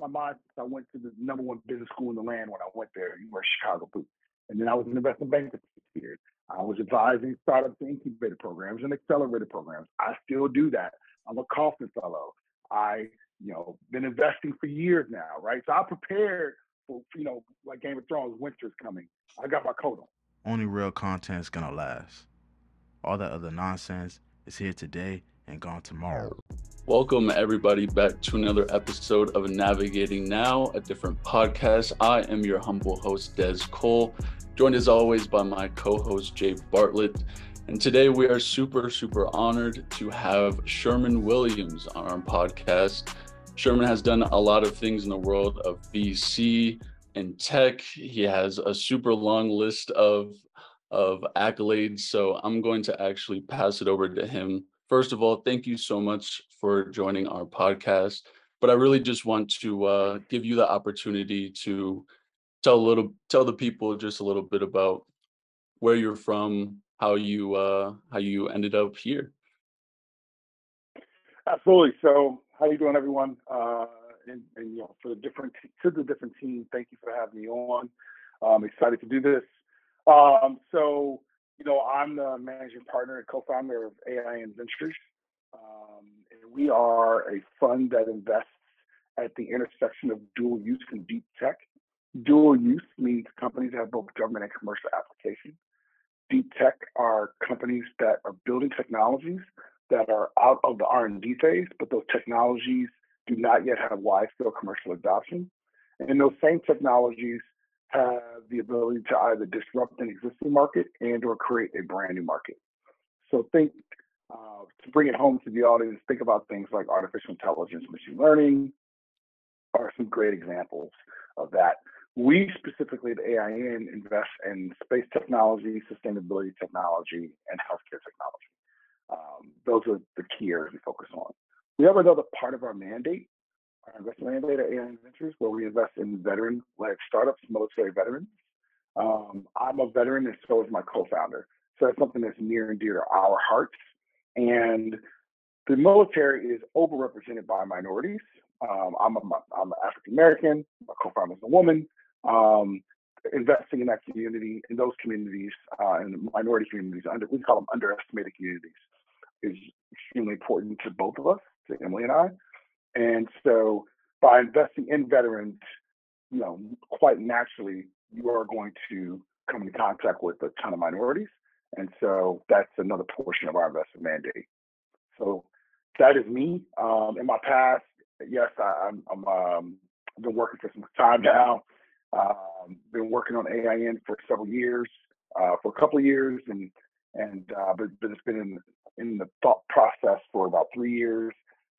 my mind since I went to the number one business school in the land when I went there, University of Chicago Booth. And then I was an investment six years. I was advising startups and incubator programs and accelerator programs. I still do that. I'm a Kauffman fellow. I, you know, been investing for years now, right? So I prepared for, you know, like Game of Thrones, winter's coming. I got my coat on. Only real content is gonna last. All that other nonsense is here today and gone tomorrow. Welcome, everybody, back to another episode of Navigating Now, a different podcast. I am your humble host, Des Cole, joined as always by my co host, Jay Bartlett. And today we are super, super honored to have Sherman Williams on our podcast. Sherman has done a lot of things in the world of VC and tech. He has a super long list of of accolades. So I'm going to actually pass it over to him first of all, thank you so much for joining our podcast. But I really just want to uh, give you the opportunity to tell a little, tell the people just a little bit about where you're from, how you uh, how you ended up here. Absolutely. So, how you doing, everyone? Uh, and, and, you know, for the different to the different team, thank you for having me on. I'm excited to do this. Um, so, you know, I'm the managing partner and co-founder of AIN Ventures. Um, and we are a fund that invests at the intersection of dual use and deep tech. Dual use means companies that have both government and commercial applications. Deep tech are companies that are building technologies that are out of the R&D phase, but those technologies do not yet have wide-scale commercial adoption. And those same technologies have the ability to either disrupt an existing market and or create a brand new market. So think uh, to bring it home to the audience, think about things like artificial intelligence, machine learning are some great examples of that. We specifically at AIN invest in space technology, sustainability technology, and healthcare technology. Um, those are the key areas we focus on. We have another part of our mandate our investment mandate at AIN Ventures, where we invest in veteran-led startups, military veterans. Um, I'm a veteran, and so is my co-founder. So that's something that's near and dear to our hearts. And the military is overrepresented by minorities. Um, I'm, a, I'm African American. My co-founder is a woman. Um, investing in that community, in those communities, uh, in minority communities, under, we call them underestimated communities, is extremely important to both of us, to Emily and I. And so by investing in veterans, you know, quite naturally, you are going to come into contact with a ton of minorities. And so that's another portion of our investment mandate. So that is me. Um, in my past, yes, I, am I'm, um, I've been working for some time now. Um, been working on AIN for several years, uh, for a couple of years, and and uh, but, but it's been in in the thought process for about three years.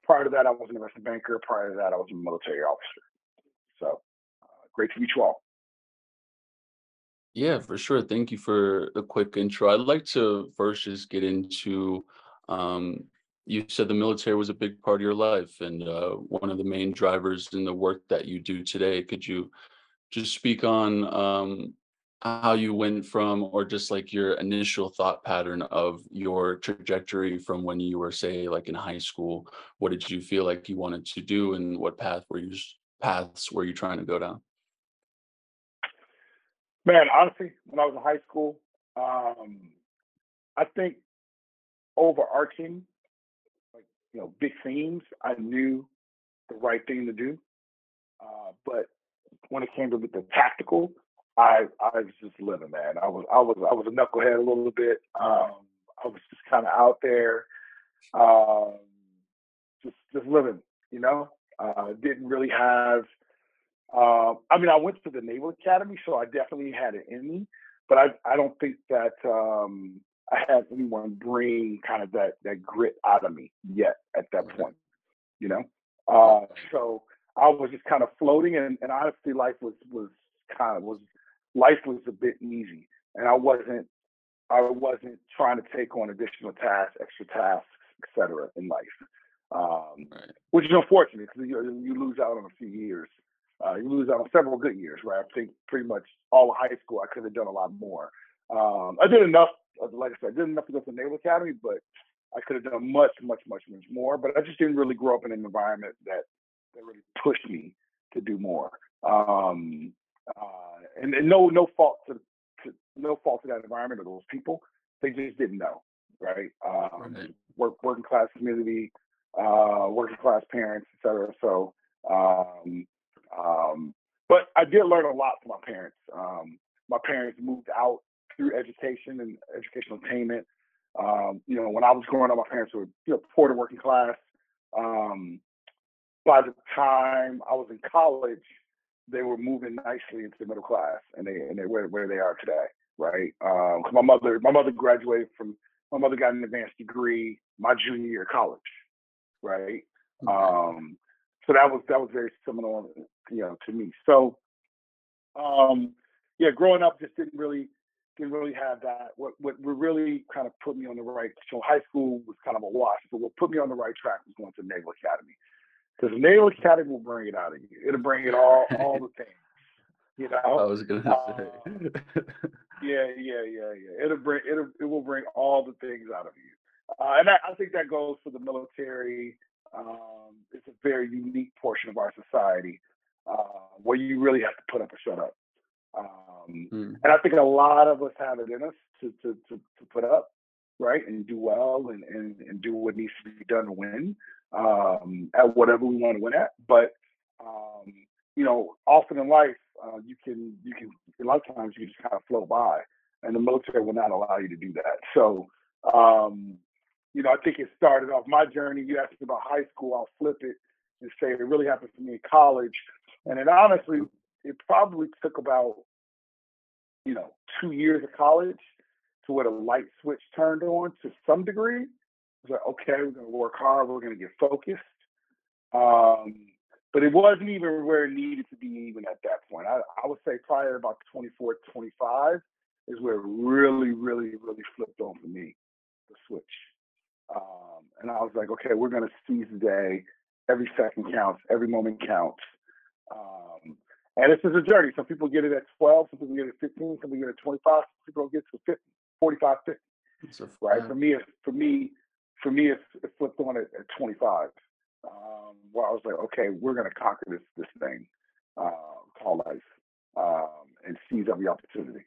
Prior to that, I was an investment banker. Prior to that, I was a military officer. So uh, great to meet you all. Yeah, for sure. Thank you for the quick intro. I'd like to first just get into um, you said the military was a big part of your life and uh, one of the main drivers in the work that you do today. Could you just speak on um, how you went from or just like your initial thought pattern of your trajectory from when you were say like in high school? What did you feel like you wanted to do and what path were you paths were you trying to go down? Man honestly when i was in high school um, i think overarching like you know big themes i knew the right thing to do. Uh, but when it came to the tactical I I was just living, man. I was I was I was a knucklehead a little bit. Um, I was just kind of out there, um, just just living, you know. Uh, didn't really have. Uh, I mean, I went to the Naval Academy, so I definitely had it in me. But I I don't think that um, I had anyone bring kind of that that grit out of me yet at that point, you know. Uh, so I was just kind of floating, and, and honestly, life was was kind of was life was a bit easy, and I wasn't I wasn't trying to take on additional tasks, extra tasks, etc. in life, um, right. which is unfortunate because you, you lose out on a few years. Uh, you lose out on several good years, right? I think pretty much all of high school, I could have done a lot more. Um, I did enough, like I said, I did enough to go to the Naval Academy, but I could have done much, much, much, much more. But I just didn't really grow up in an environment that that really pushed me to do more. Um, uh, and, and no no fault to, to, no fault to that environment or those people. They just didn't know, right? Um, Right. Work, working class community, uh, working class parents, et cetera. So, um, um, but I did learn a lot from my parents. Um, my parents moved out through education and educational attainment. Um, you know, when I was growing up, my parents were you know poor to working class. Um, by the time I was in college, they were moving nicely into the middle class, and they and they where where they are today, right? Um, my mother my mother graduated from my mother got an advanced degree my junior year of college, right? Um, so that was that was very similar, you know, to me. So, um, yeah, growing up just didn't really didn't really have that. What what really kind of put me on the right. So high school was kind of a wash. But what put me on the right track was going to Naval Academy, because Naval Academy will bring it out of you. It'll bring it all all the things. You know. I was gonna Uh, say. Yeah, yeah, yeah, yeah. It'll bring it'll it will bring all the things out of you, uh, and I, I think that goes for the military. Um, it's a very unique portion of our society uh, where you really have to put up or shut up. Um, Mm. and I think a lot of us have it in us to to to, to put up, right, and do well and, and and do what needs to be done to win um, at whatever we want to win at. But um, you know, often in life, uh, you can you can a lot of times you just kind of flow by, and the military will not allow you to do that. So. Um, you know, I think it started off my journey. You asked me about high school, I'll flip it and say it really happened for me in college. And it honestly, it probably took about, you know, two years of college to where the light switch turned on to some degree. It was like, okay, we're to work hard, we're to get focused. Um, but it wasn't even where it needed to be even at that point. I, I would say probably about 24, 25 is where it really, really, really flipped on for me, the switch. Um, and I was like, okay, we're to seize the day. Every second counts. Every moment counts. Um, and this is a journey. Some people get it at 12. Some people get it at 15. Some people get it at 25. Some people don't get to 50, 45, 50. It's a Right. For me, for me, for me, it's, it flipped on at, at 25. Um, where I was like, okay, we're going to conquer this this thing uh, called life um, and seize every opportunity.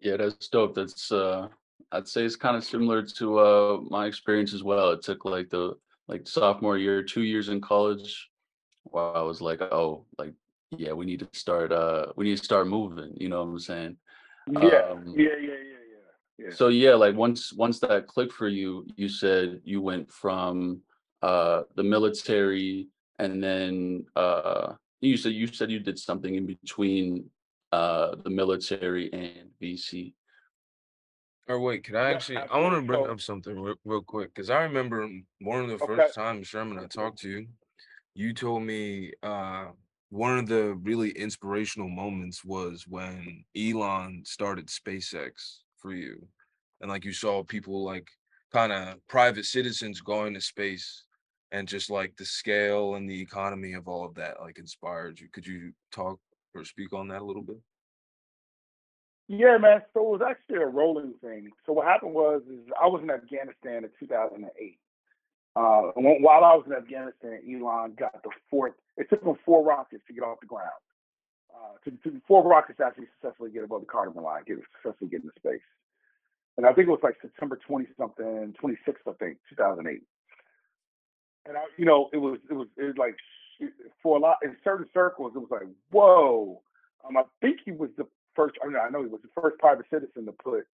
Yeah, that's dope. That's uh I'd say it's kind of similar to uh my experience as well. It took like the like sophomore year, two years in college, where I was like, oh, like yeah, we need to start uh we need to start moving, you know what I'm saying? Yeah, Um, yeah, yeah, yeah, yeah. yeah. So yeah, like once once that clicked for you, you said you went from uh the military and then uh you said you said you did something in between uh the military and VC. Or wait, could I actually? I want to bring up something real, real quick because I remember one of the Okay. first times Sherman I talked to you, you told me uh, one of the really inspirational moments was when Elon started SpaceX for you, and like you saw people like kind of private citizens going to space, and just like the scale and the economy of all of that like inspired you. Could you talk or speak on that a little bit? Yeah, man. So it was actually a rolling thing. So what happened was, is I was in Afghanistan in 2008. Uh, while I was in Afghanistan, Elon got the fourth. It took him four rockets to get off the ground. Uh, to, to four rockets actually successfully get above the Kardemir line, get successfully get into space. And I think it was like September 20 something, 26th, I think, 2008. And I, you know, it was it was it was like for a lot in certain circles, it was like whoa. Um, I think he was the first. I, mean, I know he was the first private citizen to put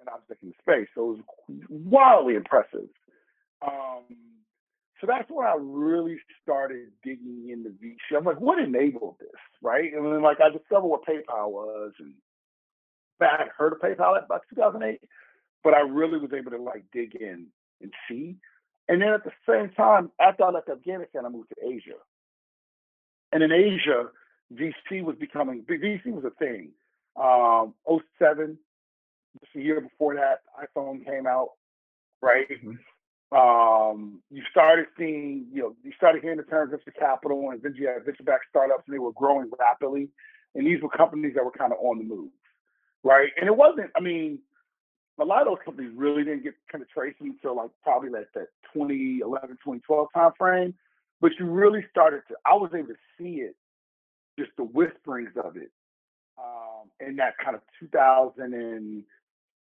an object into space, so it was wildly impressive. Um, so that's when I really started digging into VC. I'm like, what enabled this, right? And then like I discovered what PayPal was, and I had heard of PayPal at about 2008, but I really was able to like dig in and see. And then at the same time, after I left Afghanistan, I moved to Asia. And in Asia, VC was becoming VC was a thing. Um, 07, just a year before that, iPhone came out, right? Um, you started seeing, you know, you started hearing the term venture capital and venture venture-backed startups, and they were growing rapidly. And these were companies that were kind of on the move, right? And it wasn't, I mean, a lot of those companies really didn't get penetration until like probably like that 2011, 2012 time frame. but you really started to. I was able to see it, just the whisperings of it, um, in that kind of 2000 and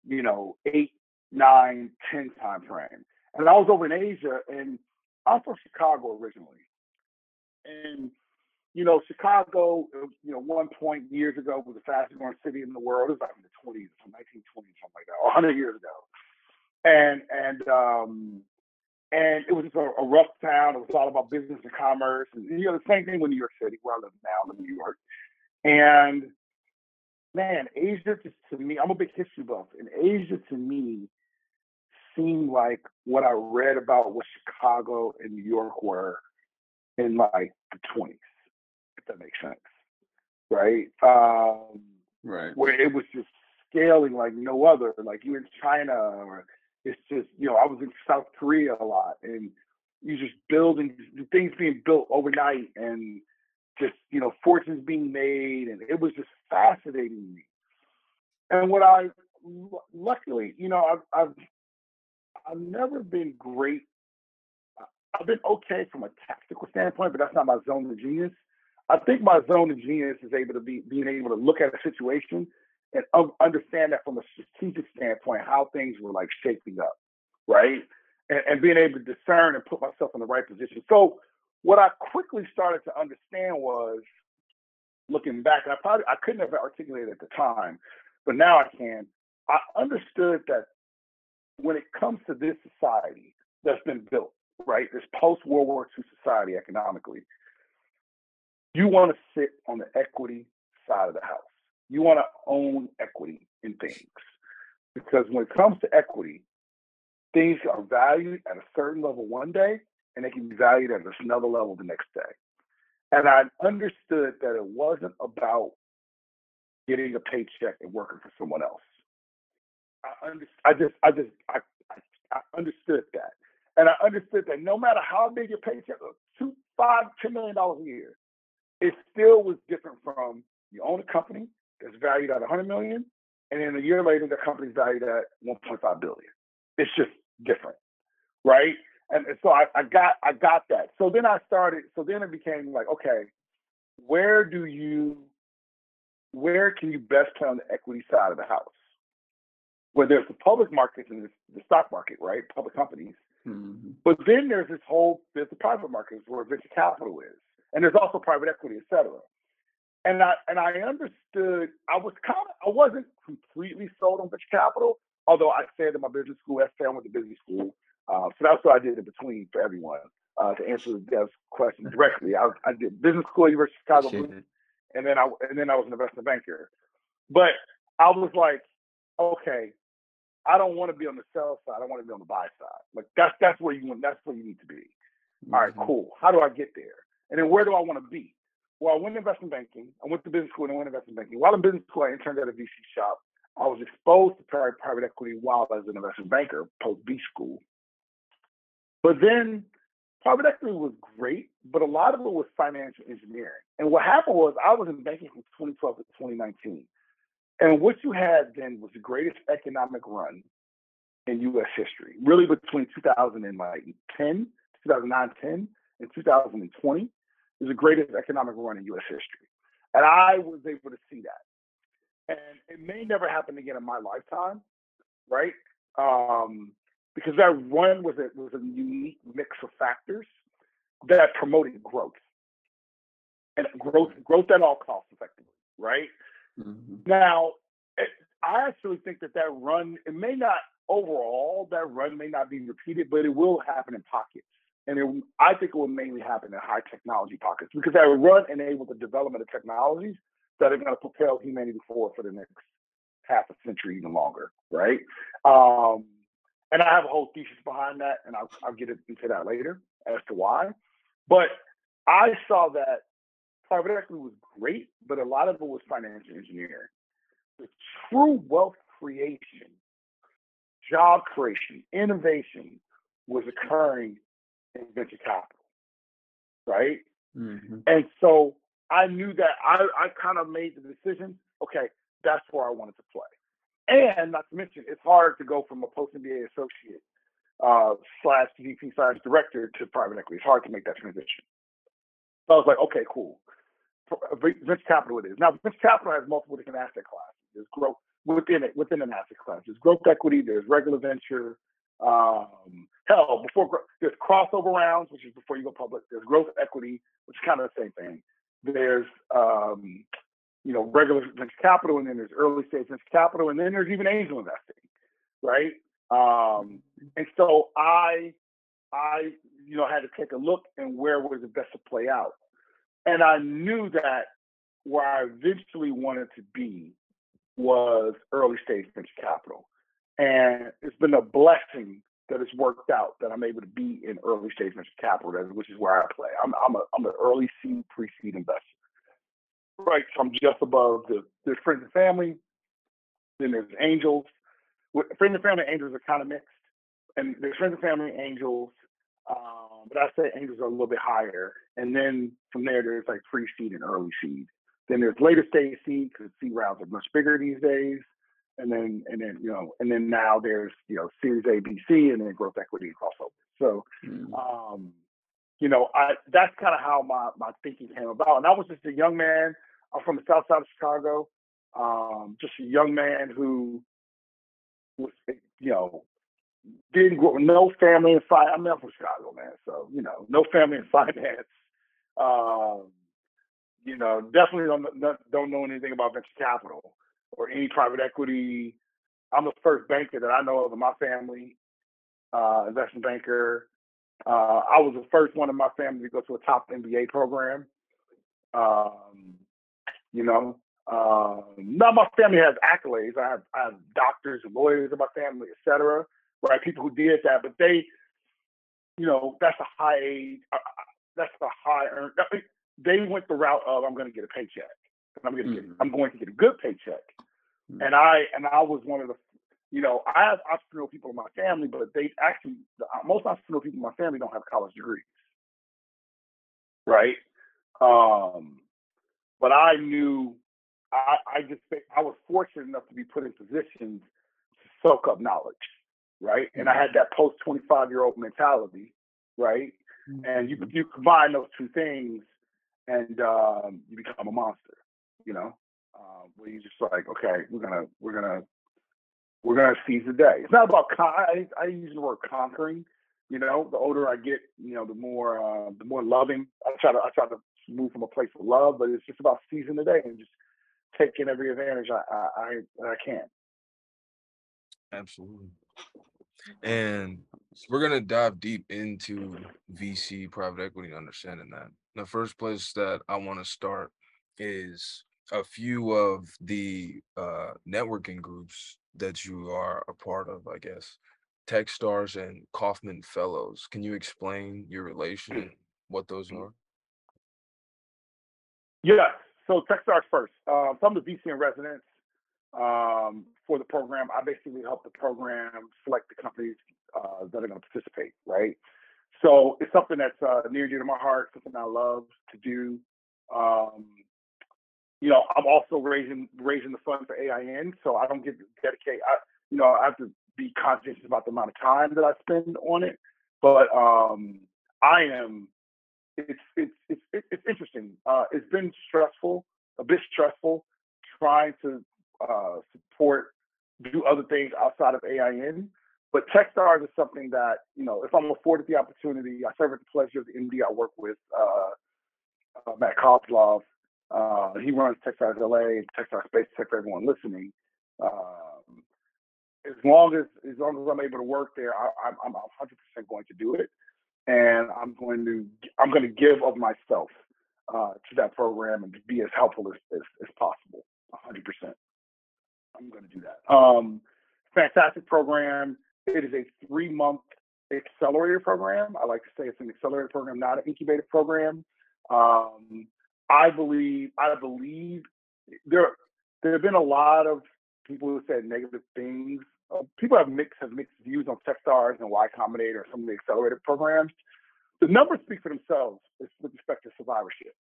you know eight, nine, ten time frame. And I was over in Asia, and I'm from Chicago originally, and you know, Chicago, you know, one point years ago was the fastest growing city in the world. It was like in the 20s, from 1920, something like that, or 100 years ago. And and um, and it was just a, a, rough town. It was all about business and commerce, and you know, the same thing with New York City, where I live now, in New York. And man, Asia just to me, I'm a big history buff, and Asia to me seemed like what I read about what Chicago and New York were in like the 20s if that makes sense, right? Um, right. Where it was just scaling like no other. Like you in China, or it's just you know I was in South Korea a lot, and you just building things being built overnight, and just you know fortunes being made, and it was just fascinating me. And what I luckily, you know, I've I've, I've never been great uh, I've been okay from a tactical standpoint, but that's not my zone of genius. I think my zone of genius is able to be being able to look at a situation and understand that from a strategic standpoint how things were like shaping up, right? And, and being able to discern and put myself in the right position. So what I quickly started to understand was looking back, I probably I couldn't have articulated at the time, but now I can. I understood that when it comes to this society that's been built, right, this post World War II society economically, you want to sit on the equity side of the house. You want to own equity in things. Because when it comes to equity, things are valued at a certain level one day and they can be valued at another level the next day. And I understood that it wasn't about getting a paycheck and working for someone else. I, under, I just, I just, I, I, I understood that. And I understood that no matter how big your paycheck, uh, two, five, ten million dollars a year, it still was different from you own a company that's valued at 100 million, and then a year later the company's valued at 1.5 billion. It's just different, right? And, so I, I got I got that. So then I started. So then it became like, okay, where do you, where can you best play on the equity side of the house? Where there's the public markets and the stock market, right? Public companies. Mm-hmm. But then there's this whole there's the private markets where venture capital is and there's also private equity, et cetera. And I and I understood. I was kind of I wasn't completely sold on venture capital, although I said in my business school, I went to business school, uh, so that's what I did in between for everyone. Uh, to answer the question directly, I, I did business school, University of Chicago, and then I and then I was an investment banker. But I was like, okay, I don't want to be on the sell side. I want to be on the buy side. Like that's that's where you want. That's where you need to be. Mm-hmm. All right, cool. How do I get there? And then where do I want to be? Well, I went to investment banking. I went to business school and I went investment banking. While in business school, I interned at a VC shop. I was exposed to private equity while I was an investment banker post B school. But then private equity was great, but a lot of it was financial engineering. And what happened was I was in banking from 2012 to 2019. And what you had then was the greatest economic run in U.S. history, really between 2010, 2009, 10, and 2020 is the greatest economic run in U.S. history. And I was able to see that. And it may never happen again in my lifetime, right? Um, because that run was a, was a unique mix of factors that promoted growth and growth growth at all costs, effectively, right? Mm-hmm. Now, it, I actually think that that run it may not overall that run may not be repeated, but it will happen in pockets. And it, I think it will mainly happen in high technology pockets because that run enabled the development of technologies that are going to propel humanity forward for the next half a century, even longer, right? Um, and I have a whole thesis behind that, and I'll, I'll get into that later as to why. But I saw that private equity was great, but a lot of it was financial engineering. The true wealth creation, job creation, innovation was occurring in venture capital, right? Mm-hmm. And so I knew that I, I kind of made the decision, okay, that's where I wanted to play. And not to mention, it's hard to go from a post MBA associate uh, slash VP slash director to private equity. It's hard to make that transition. So I was like, okay, cool. Venture capital it is. Now, venture capital has multiple different asset classes. There's growth within it, within an asset class. There's growth equity, there's regular venture. Um, hell, before there's crossover rounds, which is before you go public. There's growth equity, which is kind of the same thing. There's um, you know regular venture capital, and then there's early stage venture capital, and then there's even angel investing, right? Um, and so I, I, you know, had to take a look and where was it best to play out. And I knew that where I eventually wanted to be was early stage venture capital. And it's been a blessing that it's worked out that I'm able to be in early stage venture capital, which is where I play. I'm I'm a I'm an early seed, pre-seed investor. Right. So I'm just above the there's friends and family, then there's angels. Friends and family angels are kind of mixed. And there's friends and family angels, um, but I say angels are a little bit higher. And then from there, there's like pre seed and early seed. Then there's later stage seed because seed rounds are much bigger these days. And then, and then, you know, and then now there's, you know, Series A, B, C, and then growth equity and crossover. So, mm. um, you know, I that's kind of how my my thinking came about. And I was just a young man. I'm from the South Side of Chicago. Um, just a young man who was, you know, didn't grow no family in finance. I'm from Chicago, man, so you know, no family in finance. Um, you know, definitely don't don't know anything about venture capital or any private equity. I'm the first banker that I know of in my family, uh, investment banker. Uh, I was the first one in my family to go to a top MBA program. Um, you know, none of my family has accolades. I have, I have doctors and lawyers in my family, et cetera, right? People who did that, but they, you know, that's a high age. Uh, uh that's a high earn. They went the route of I'm going to get a paycheck. I'm going to get. Mm-hmm. I'm going to get a good paycheck. Mm-hmm. And I and I was one of the, you know, I have entrepreneurial people in my family, but they actually most entrepreneurial people in my family don't have college degrees, right? Um, but I knew I, I just I was fortunate enough to be put in positions to soak up knowledge, right? And I had that post 25 year old mentality, right? And you you combine those two things, and um, you become a monster, you know. Um, where you just like, okay, we're gonna we're gonna we're gonna seize the day. It's not about con- I, I use the word conquering. You know, the older I get, you know, the more uh, the more loving I try to I try to move from a place of love, but it's just about seizing the day and just taking every advantage I I, I can. Absolutely. And we're gonna dive deep into VC private equity understanding that. The first place that I want to start is a few of the uh, networking groups that you are a part of, I guess. Techstars and Kauffman Fellows. Can you explain your relation, what those are? Yeah, so Techstars first. Uh, so I'm the VC in residence um, for the program. I basically help the program select the companies uh, that are going to participate, right? So it's something that's uh, near dear to my heart, something I love to do. Um, you know, I'm also raising raising the fund for AIN, so I don't get to dedicate. I, you know, I have to be conscientious about the amount of time that I spend on it. But um, I am it's it's it's it's interesting. Uh, it's been stressful, a bit stressful, trying to uh, support, do other things outside of AIN. But Techstars is something that you know, if I'm afforded the opportunity, I serve at the pleasure of the MD I work with, uh, uh, Matt Kozlov. Uh, he runs Techstars LA, and Techstars Space Tech for everyone listening. Um, as long as as long as I'm able to work there, I, I'm I'm 100% going to do it and I'm going to I'm going to give of myself uh, to that program and be as helpful as as, as possible. 100. I'm going to do that. Um, fantastic program. It is a three month accelerator program. I like to say it's an accelerator program, not an incubator program. Um, I believe I believe there there have been a lot of people who said negative things uh, people have mixed have mixed views on Techstars and Y Combinator or some of the accelerated programs. The numbers speak for themselves with respect to survivorship.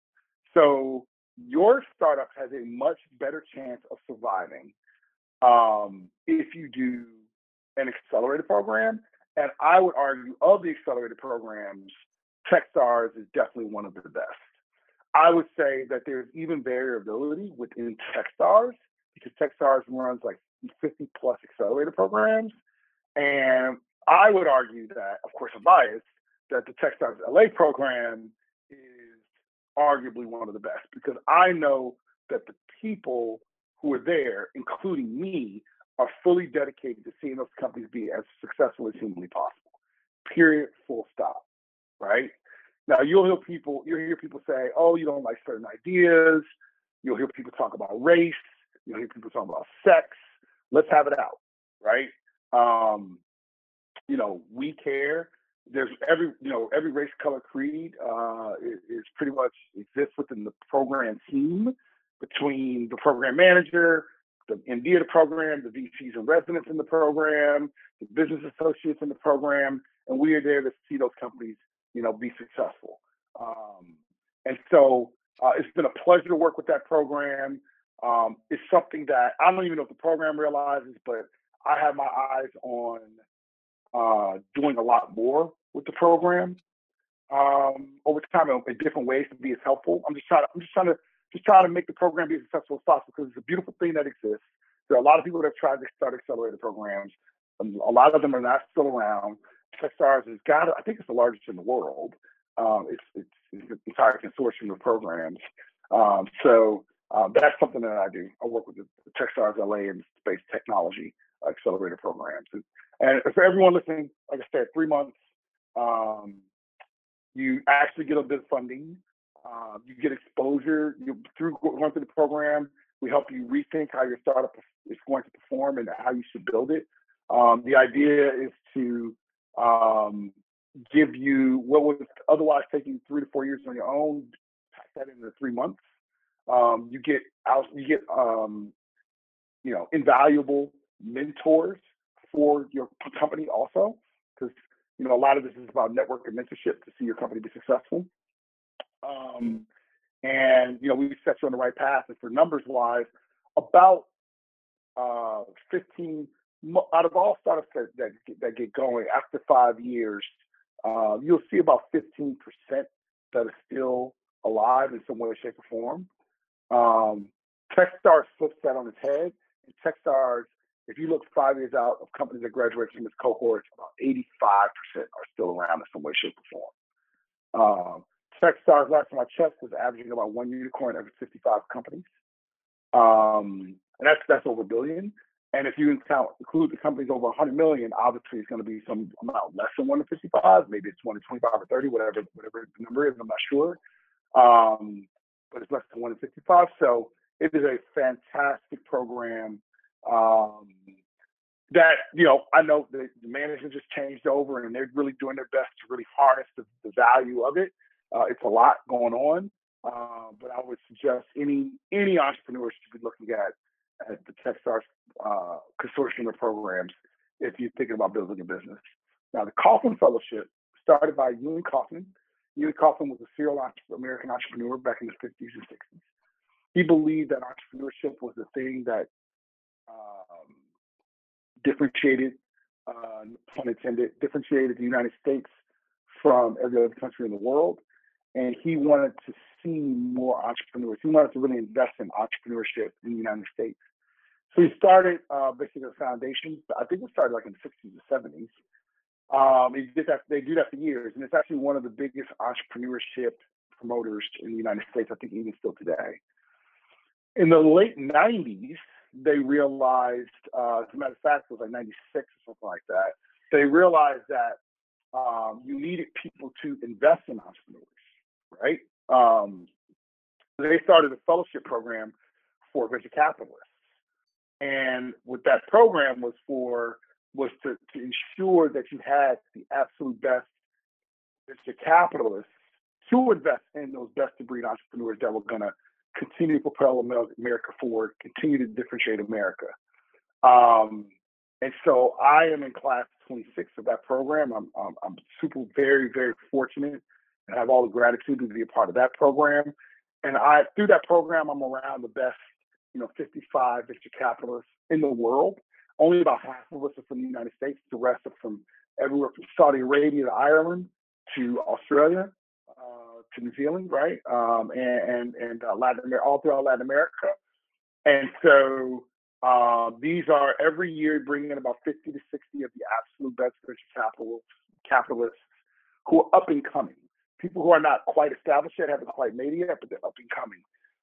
So your startup has a much better chance of surviving um, if you do an accelerated program And I would argue of the accelerated programs, Techstars is definitely one of the best. I would say that there's even variability within Techstars because Techstars runs like 50 plus accelerator programs. And I would argue that, of course, I'm biased, that the Techstars LA program is arguably one of the best because I know that the people who are there, including me, are fully dedicated to seeing those companies be as successful as humanly possible. Period. Full stop. Right. Now you'll hear people you'll hear people say, "Oh, you don't like certain ideas." You'll hear people talk about race. You'll hear people talk about sex. Let's have it out, right? Um, you know, we care. There's every you know every race, color, creed uh, is, is pretty much exists within the program team between the program manager, the MD of the program, the VCs and residents in the program, the business associates in the program, and we are there to see those companies, you know, be successful. Um, and so uh, it's been a pleasure to work with that program. Um, it's something that I don't even know if the program realizes, but I have my eyes on uh, doing a lot more with the program um, over time in different ways to be as helpful. I'm just trying to, I'm just trying to just trying to make the program be as successful as possible because it's a beautiful thing that exists. There are a lot of people that have tried to start accelerator programs. A lot of them are not still around. Techstars has got, I think it's the largest in the world. Um, it's, it's, it's, an entire consortium of programs. Um, so um, that's something that I do. I work with the, the Techstars LA and Space Technology Accelerator programs. And, and for everyone listening, like I said, three months, um, you actually get a bit of funding. Uh, you get exposure you, through going through the program. We help you rethink how your startup is going to perform and how you should build it. Um, the idea is to um, give you what would otherwise you three to four years on your own, pack that into three months. Um, you get out, you get um, you know invaluable mentors for your company also, because you know a lot of this is about network and mentorship to see your company be successful. Um, and you know we set you on the right path. And for numbers wise, about uh, 15 out of all startups that, that, that get going after five years, uh, you'll see about 15% that are still alive in some way, shape, or form. Um, Techstars flips that on its head. And Techstars, if you look five years out of companies that graduate from this cohort, about 85% are still around in some way, shape, or form. Um, Techstars, last time I checked, was averaging about one unicorn every 55 companies. Um, and that's that's over a billion. And if you include the companies over 100 million, obviously it's going to be some amount less than 1 to 55. Maybe it's 1 to 25 or 30, whatever whatever the number is. I'm not sure. Um, but it's less than 1 to 55. So it is a fantastic program. Um, that you know, I know the, the management just changed over, and they're really doing their best to really harness the, the value of it. Uh, it's a lot going on, uh, but I would suggest any any entrepreneur should be looking at at the Techstars uh, consortium of programs if you're thinking about building a business. Now, the Kauffman Fellowship started by Ewing Kauffman. Ewing Kauffman was a serial American entrepreneur back in the 50s and 60s. He believed that entrepreneurship was the thing that um, differentiated, uh, pun intended, differentiated the United States from every other country in the world. And he wanted to see more entrepreneurs. He wanted to really invest in entrepreneurship in the United States. So he started uh, basically a foundation. I think it started like in the 60s or 70s. Um, he did that. They do that for years, and it's actually one of the biggest entrepreneurship promoters in the United States. I think even still today. In the late 90s, they realized, uh, as a matter of fact, it was like 96 or something like that. They realized that um, you needed people to invest in entrepreneurs, right? Um, they started a fellowship program for venture capitalists and what that program was for was to, to ensure that you had the absolute best venture capitalists to invest in those best of breed entrepreneurs that were going to continue to propel America forward, continue to differentiate America. Um, and so I am in class 26 of that program. I'm, I'm, I'm super, very, very fortunate and have all the gratitude to be a part of that program. And I, through that program, I'm around the best you know, 55 venture capitalists in the world. Only about half of us are from the United States. The rest are from everywhere from Saudi Arabia to Ireland to Australia uh, to New Zealand, right? Um, and and, and uh, Latin America, all throughout Latin America. And so uh, these are every year bringing in about 50 to 60 of the absolute best venture capital capitalists who are up and coming. People who are not quite established yet, haven't quite made it yet, but they're up and coming.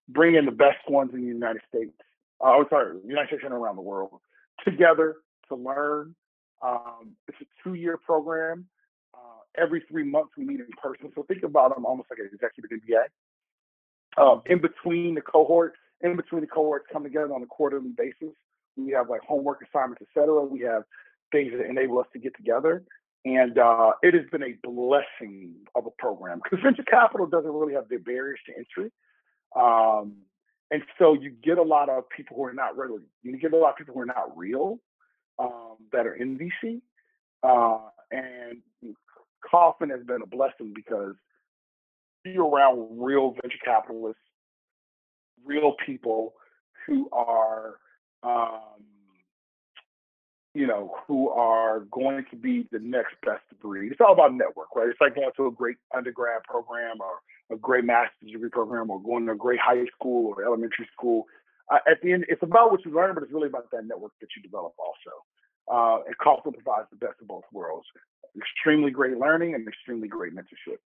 Bring in the best ones in the United States. Uh, oh, sorry, United States and around the world together to learn. Um, it's a two-year program. Uh, every three months we meet in person. So think about them almost like an executive MBA. Um, in between the cohorts, in between the cohorts come together on a quarterly basis. We have like homework assignments, et cetera. We have things that enable us to get together. And uh, it has been a blessing of a program because venture capital doesn't really have the barriers to entry. Um, and so you get a lot of people who are not really, you get a lot of people who are not real um, that are in VC. Uh, and Kauffman has been a blessing because you're around real venture capitalists, real people who are um, you know, who are going to be the next best breed. It's all about network, right? It's like going to a great undergrad program or a great master's degree program or going to a great high school or elementary school. Uh, at the end, it's about what you learn, but it's really about that network that you develop also. Uh, and Kauffman provides the best of both worlds. Extremely great learning and extremely great mentorship.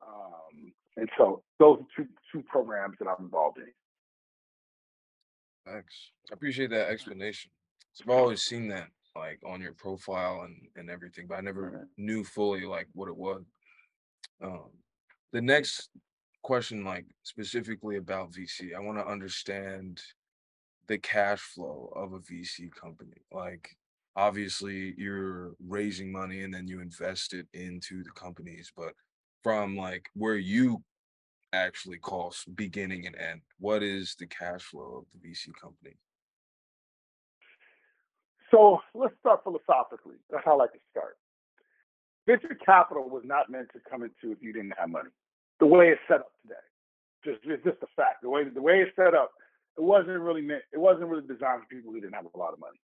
Um, and so those are two, two programs that I'm involved in. Thanks. I appreciate that explanation. I've always seen that like on your profile and and everything, but I never knew fully like what it was. Um, the next question, like specifically about VC, I want to understand the cash flow of a VC company. Like, obviously, you're raising money and then you invest it into the companies, but from like where you actually cost beginning and end, what is the cash flow of the VC company? So let's start philosophically. That's how I like to start. Venture capital was not meant to come into if you didn't have money. The way it's set up today, just it's just a fact. The way the way it's set up, it wasn't really meant. It wasn't really designed for people who didn't have a lot of money.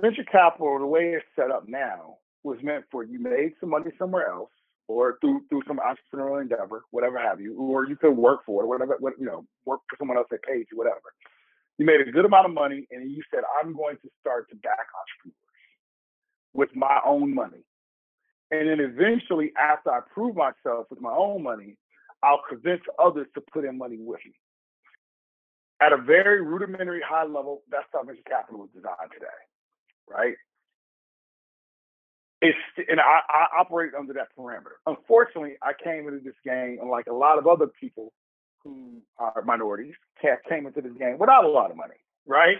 Venture capital, the way it's set up now, was meant for you made some money somewhere else, or through through some entrepreneurial endeavor, whatever have you, or you could work for it, whatever, what, you know, work for someone else that paid you, whatever you made a good amount of money and you said, I'm going to start to back entrepreneurs with my own money. And then eventually, after I prove myself with my own money, I'll convince others to put in money with me. At a very rudimentary high level, that's how venture capital is designed today, right? It's and I, I operate under that parameter. Unfortunately, I came into this game, unlike a lot of other people who are minorities came into this game without a lot of money, right?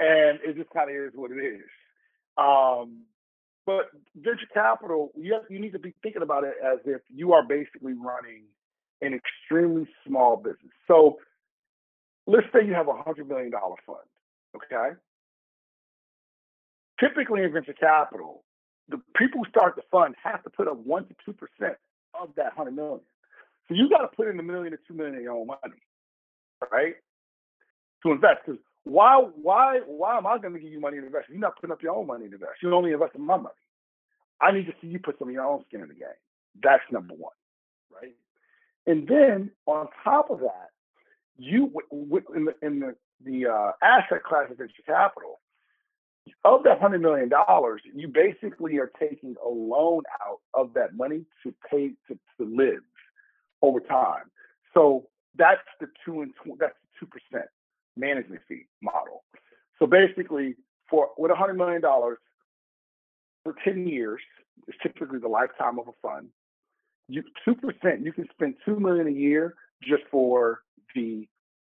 And it just kind of is what it is. Um, but venture capital, you, have, you need to be thinking about it as if you are basically running an extremely small business. So let's say you have a hundred million dollar fund, okay? Typically in venture capital, the people who start the fund have to put up one to two percent of that hundred million. So you got to put in a million or two million of your own money, right? To invest. Because why, why, why am I going to give you money to invest? You're not putting up your own money to invest. You're only investing my money. I need to see you put some of your own skin in the game. That's number one, right? And then on top of that, you in the in the the uh, asset class of venture capital, of that hundred million dollars, you basically are taking a loan out of that money to pay to, to live over time. So that's the two and tw- that's the two percent management fee model. So basically, for with a hundred million dollars for ten years, is typically the lifetime of a fund. You two percent, you can spend two million a year just for the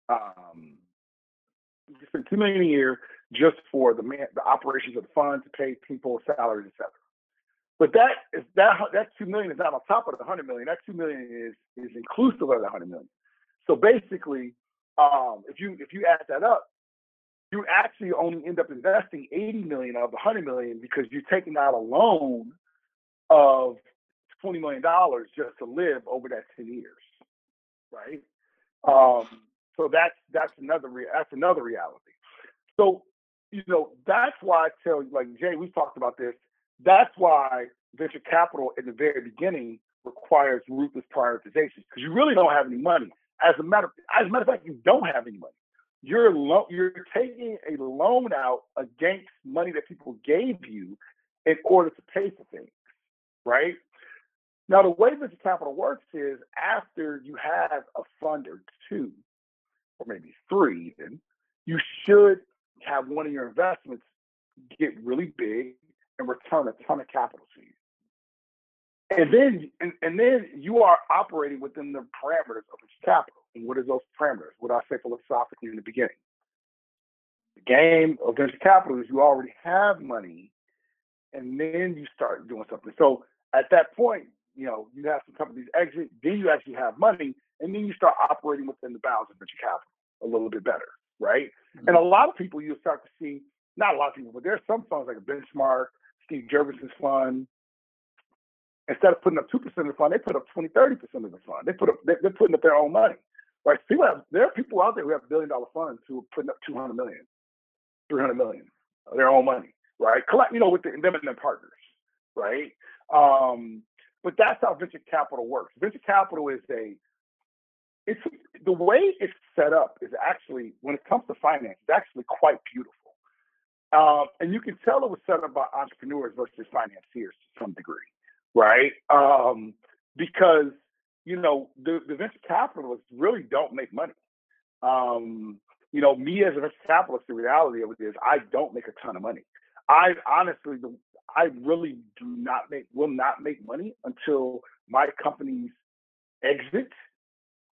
um, you spend two million a year just for the man, the operations of the fund to pay people salaries, etc. But that is that that two million is not on top of the hundred million. That two million is is inclusive of the hundred million. So basically, um, if you if you add that up, you actually only end up investing 80 million of the 100 million because you're taking out a loan of 20 million dollars just to live over that 10 years, right? Um, so that's that's another re- that's another reality. So you know that's why I tell you, like Jay, we've talked about this that's why venture capital in the very beginning requires ruthless prioritization because you really don't have any money. As a matter, as a matter of fact, you don't have any money. You're lo- you're taking a loan out against money that people gave you in order to pay for things, right? Now, the way venture capital works is after you have a fund or two, or maybe three, even, you should have one of your investments get really big and return a ton of capital to you. And then and, and then you are operating within the parameters of venture capital. And what are those parameters? What I say philosophically in the beginning. The game of venture capital is you already have money and then you start doing something. So at that point, you know, you have some companies exit, then you actually have money, and then you start operating within the bounds of venture capital a little bit better, right? Mm-hmm. And a lot of people you'll start to see, not a lot of people, but there's some funds like a Benchmark, Steve Jurvetson's fund. Instead of putting up two percent of the fund, they put up 20, 30 percent of the fund. They put up, they're putting up their own money. Right? People have, there are people out there who have billion dollar funds who are putting up 200 million, 300 million of their own money, right? Collect, you know, with the, them and their partners, right? Um, but that's how venture capital works. Venture capital is a it's the way it's set up is actually when it comes to finance, it's actually quite beautiful. Um, and you can tell it was set up by entrepreneurs versus financiers to some degree, right? Um, because you know the, the venture capitalists really don't make money. Um, you know, me as a venture capitalist, the reality of it is I don't make a ton of money. I honestly, I really do not make, will not make money until my companies exit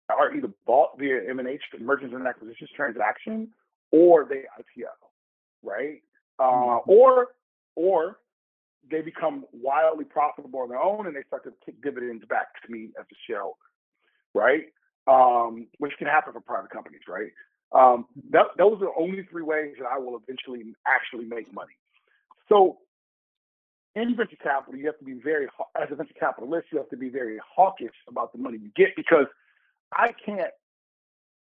are either bought via M&A, mergers and acquisitions transaction, or they IPO, right? Uh, mm-hmm. or or they become wildly profitable on their own and they start to kick dividends back to me as a shareholder, right? Um, which can happen for private companies, right? Um, that, those are the only three ways that I will eventually actually make money. So in venture capital, you have to be very, as a venture capitalist, you have to be very hawkish about the money you get because I can't,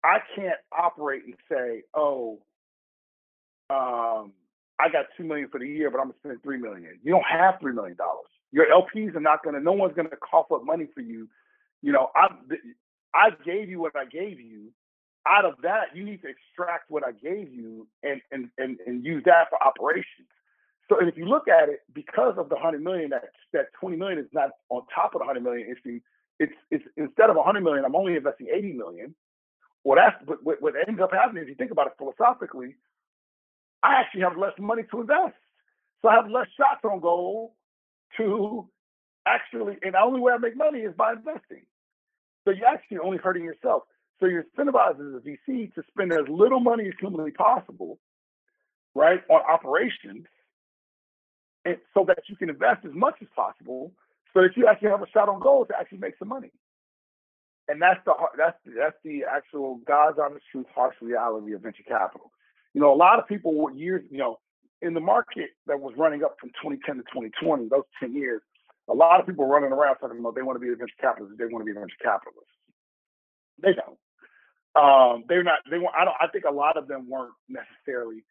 I can't operate and say, oh, um, I got two million for the year, but I'm gonna spend three million. You don't have three million dollars. Your LPs are not gonna. No one's gonna cough up money for you. You know, I I gave you what I gave you. Out of that, you need to extract what I gave you and and and, and use that for operations. So and if you look at it, because of the 100 million, that that 20 million is not on top of the 100 million. It's it's it's instead of 100 million, I'm only investing 80 million. Well, that's what, what ends up happening. If you think about it philosophically, I actually have less money to invest, so I have less shots on goal to actually. And the only way I make money is by investing. So you're actually only hurting yourself. So you're incentivized as a VC to spend as little money as humanly possible, right, on operations and so that you can invest as much as possible so that you actually have a shot on goal to actually make some money. And that's the that's that's the actual God's honest truth, harsh reality of venture capital. You know, a lot of people were years, you know, in the market that was running up from 2010 to 2020, those 10 years, a lot of people running around talking about they want to be venture capitalist, they want to be venture capitalist. They don't. Um, they're not. They want. I don't. I think a lot of them weren't necessarily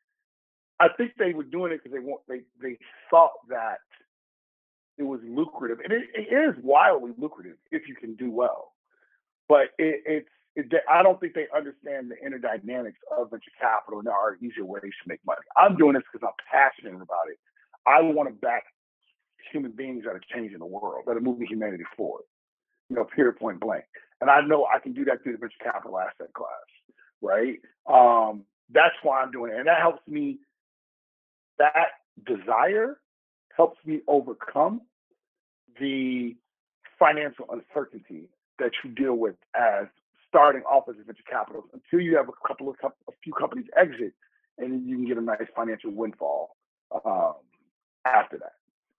I think they were doing it because they want they they thought that it was lucrative, and it, it is wildly lucrative if you can do well. But it, it's it, I don't think they understand the inner dynamics of venture capital, and there are easier ways to make money. I'm doing this because I'm passionate about it. I want to back human beings that are changing the world, that are moving humanity forward. You know, period, point blank. And I know I can do that through the venture capital asset class, right? Um, that's why I'm doing it, and that helps me that desire helps me overcome the financial uncertainty that you deal with as starting off as a venture capitalist until you have a couple of a few companies exit and you can get a nice financial windfall um, after that,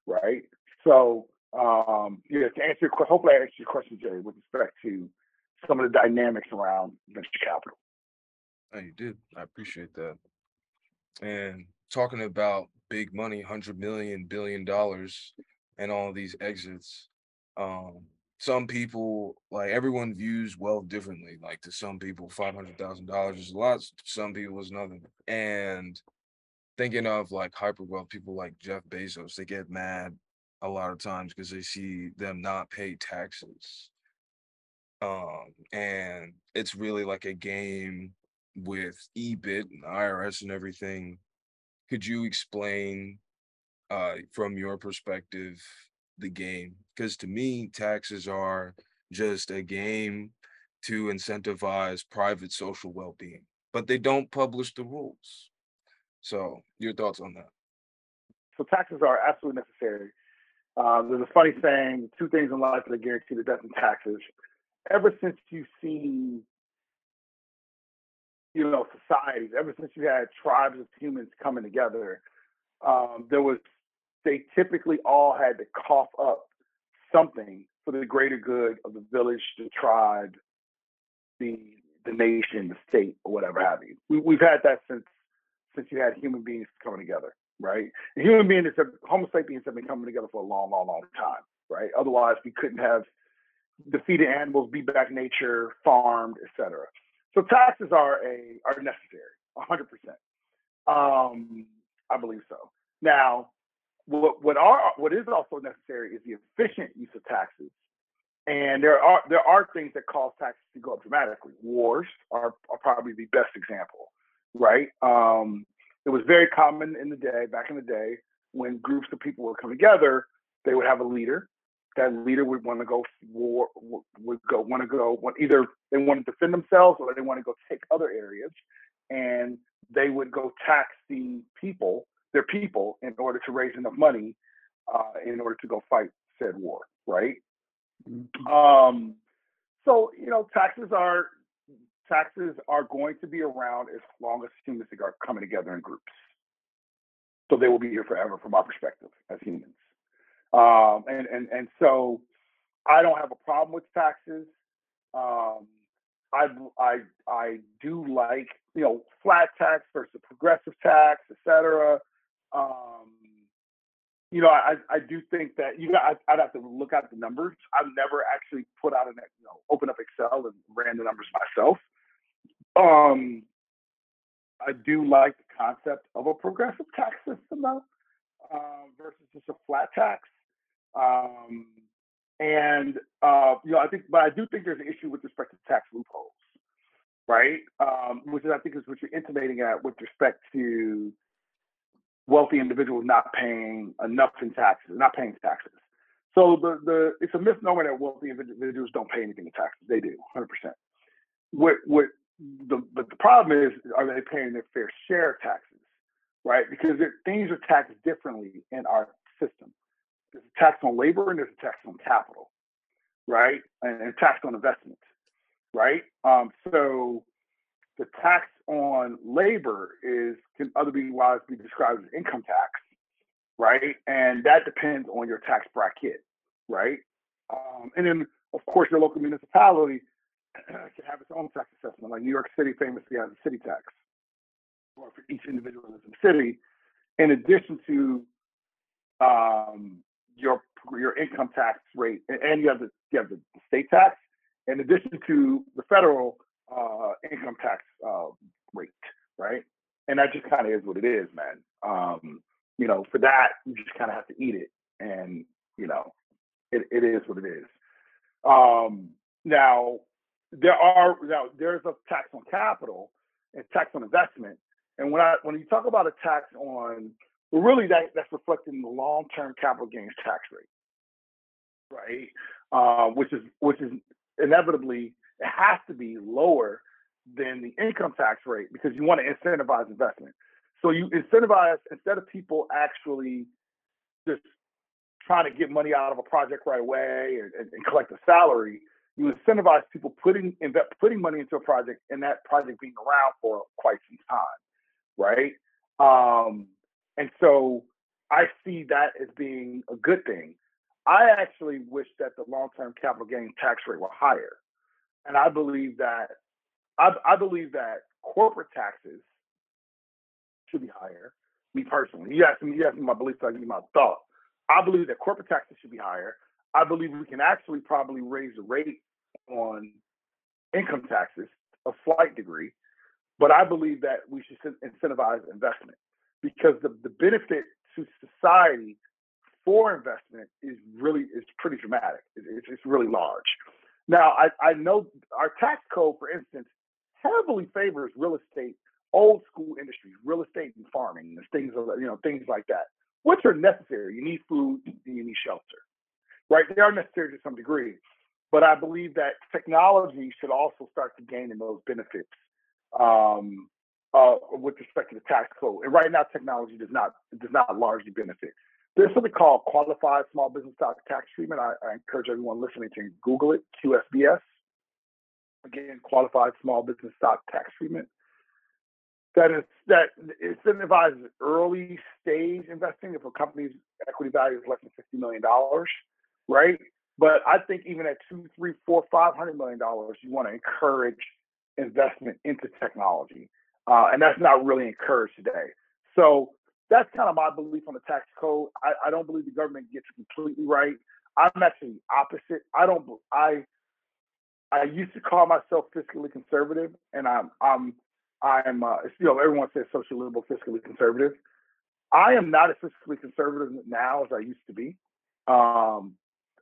right? So um, yeah, to answer your question, hopefully I answered your question, Jay, with respect to some of the dynamics around venture capital. Oh, you did. I appreciate that. And talking about big money, hundred million, billion dollars, and all these exits. Um, some people like everyone views wealth differently. Like to some people, five hundred thousand dollars is a lot. To some people, is nothing. And thinking of like hyper wealth people like Jeff Bezos, they get mad a lot of times because they see them not pay taxes. Um, and it's really like a game with EBIT and IRS and everything. Could you explain uh from your perspective the game? Because to me, taxes are just a game to incentivize private social well-being, but they don't publish the rules. So, your thoughts on that? So taxes are absolutely necessary. Uh, there's a funny saying: two things in life that are guaranteed: death and taxes. Ever since you've seen, you know, societies, ever since you had tribes of humans coming together, um, there was they typically all had to cough up something for the greater good of the village, the tribe, the the nation, the state, or whatever have you. We, we've had that since since you had human beings coming together, right? And human beings, have, Homo sapiens have been coming together for a long, long, long time, right? Otherwise, we couldn't have defeated animals, beat back nature, farmed, etc. So taxes are a are necessary, hundred percent. Um, I believe so. Now, what what are what is also necessary is the efficient use of taxes. And there are there are things that cause taxes to go up dramatically. Wars are, are probably the best example, right? Um, it was very common in the day, back in the day, when groups of people would come together, they would have a leader. That leader would want to go war, would go want to go either they want to defend themselves or they want to go take other areas, and they would go tax the people their people in order to raise enough money uh, in order to go fight said war, right? Mm-hmm. Um, so you know, taxes are taxes are going to be around as long as humans are coming together in groups. So they will be here forever, from our perspective as humans. Um, and and and so I don't have a problem with taxes. Um, I I I do like you know flat tax versus progressive tax, et cetera. Um, you know, I, I do think that you got, I'd have to look at the numbers. I've never actually put out an, you know, open up Excel and ran the numbers myself. Um, I do like the concept of a progressive tax system though, uh, versus just a flat tax. Um, and uh, you know, I think, but I do think there's an issue with respect to tax loopholes, right? Um, which is, I think, is what you're intimating at with respect to wealthy individuals not paying enough in taxes, not paying taxes. So the the it's a misnomer that wealthy individuals don't pay anything in taxes. They do, 100%. What what the but the problem is, are they paying their fair share of taxes, right? Because things are taxed differently in our system. There's a tax on labor and there's a tax on capital, right? And, and tax on investment, right? Um, so the tax on labor is can otherwise be described as income tax, right? And that depends on your tax bracket, right? Um, and then, of course, your local municipality can have its own tax assessment. Like New York City famously has a city tax, or for each individual in the city, in addition to um, your your income tax rate, and you have the you have the state tax, in addition to the federal uh, income tax uh, rate, right? And that just kind of is what it is, man. Um, you know, for that, you just kind of have to eat it, and you know, it, it is what it is. Um, now, there are now there's a tax on capital and tax on investment, and when I when you talk about a tax on, well, really that that's reflecting the long-term capital gains tax rate, right? Uh, which is which is inevitably it has to be lower than the income tax rate because you want to incentivize investment. So you incentivize instead of people actually just trying to get money out of a project right away and, and, and collect a salary, you incentivize people putting invest, putting money into a project and that project being around for quite some time, right? Um, and so I see that as being a good thing. I actually wish that the long-term capital gain tax rate were higher and I believe that I, I believe that corporate taxes should be higher. Me personally, you asked me, you asked me my beliefs, I give you my thought. I believe that corporate taxes should be higher. I believe we can actually probably raise the rate on income taxes a slight degree, but I believe that we should incentivize investment because the, the benefit to society for investment is really is pretty dramatic. It's, it's really large. Now, I, I know our tax code, for instance, heavily favors real estate, old school industries, real estate and farming, and things you know things like that, which are necessary. You need food you need shelter, right? They are necessary to some degree, but I believe that technology should also start to gain in those benefits um, uh, with respect to the tax code. And right now, technology does not does not largely benefit. There's something called qualified small business stock tax treatment. I, I encourage everyone listening to Google it, QSBS. Again, qualified small business stock tax treatment. That is that incentivizes early stage investing if a company's equity value is less than fifty million dollars, right? But I think even at two, three, four, five hundred million dollars, you want to encourage investment into technology, uh, and that's not really encouraged today. So that's kind of my belief on the tax code. I, I don't believe the government gets it completely right. I'm actually opposite. I don't. I I used to call myself fiscally conservative, and I'm I'm I'm uh, you know everyone says social liberal, fiscally conservative. I am not as fiscally conservative now as I used to be. Um,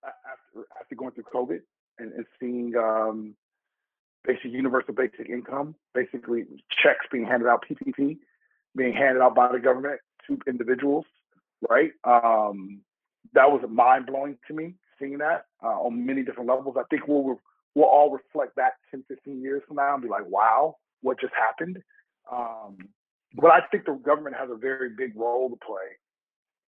after after going through COVID and, and seeing um, basic universal basic income, basically checks being handed out, PPP being handed out by the government to individuals, right? Um, that was mind blowing to me seeing that uh, on many different levels. I think we'll we'll all reflect back 10, 15 years from now and be like, wow, what just happened? Um, but I think the government has a very big role to play.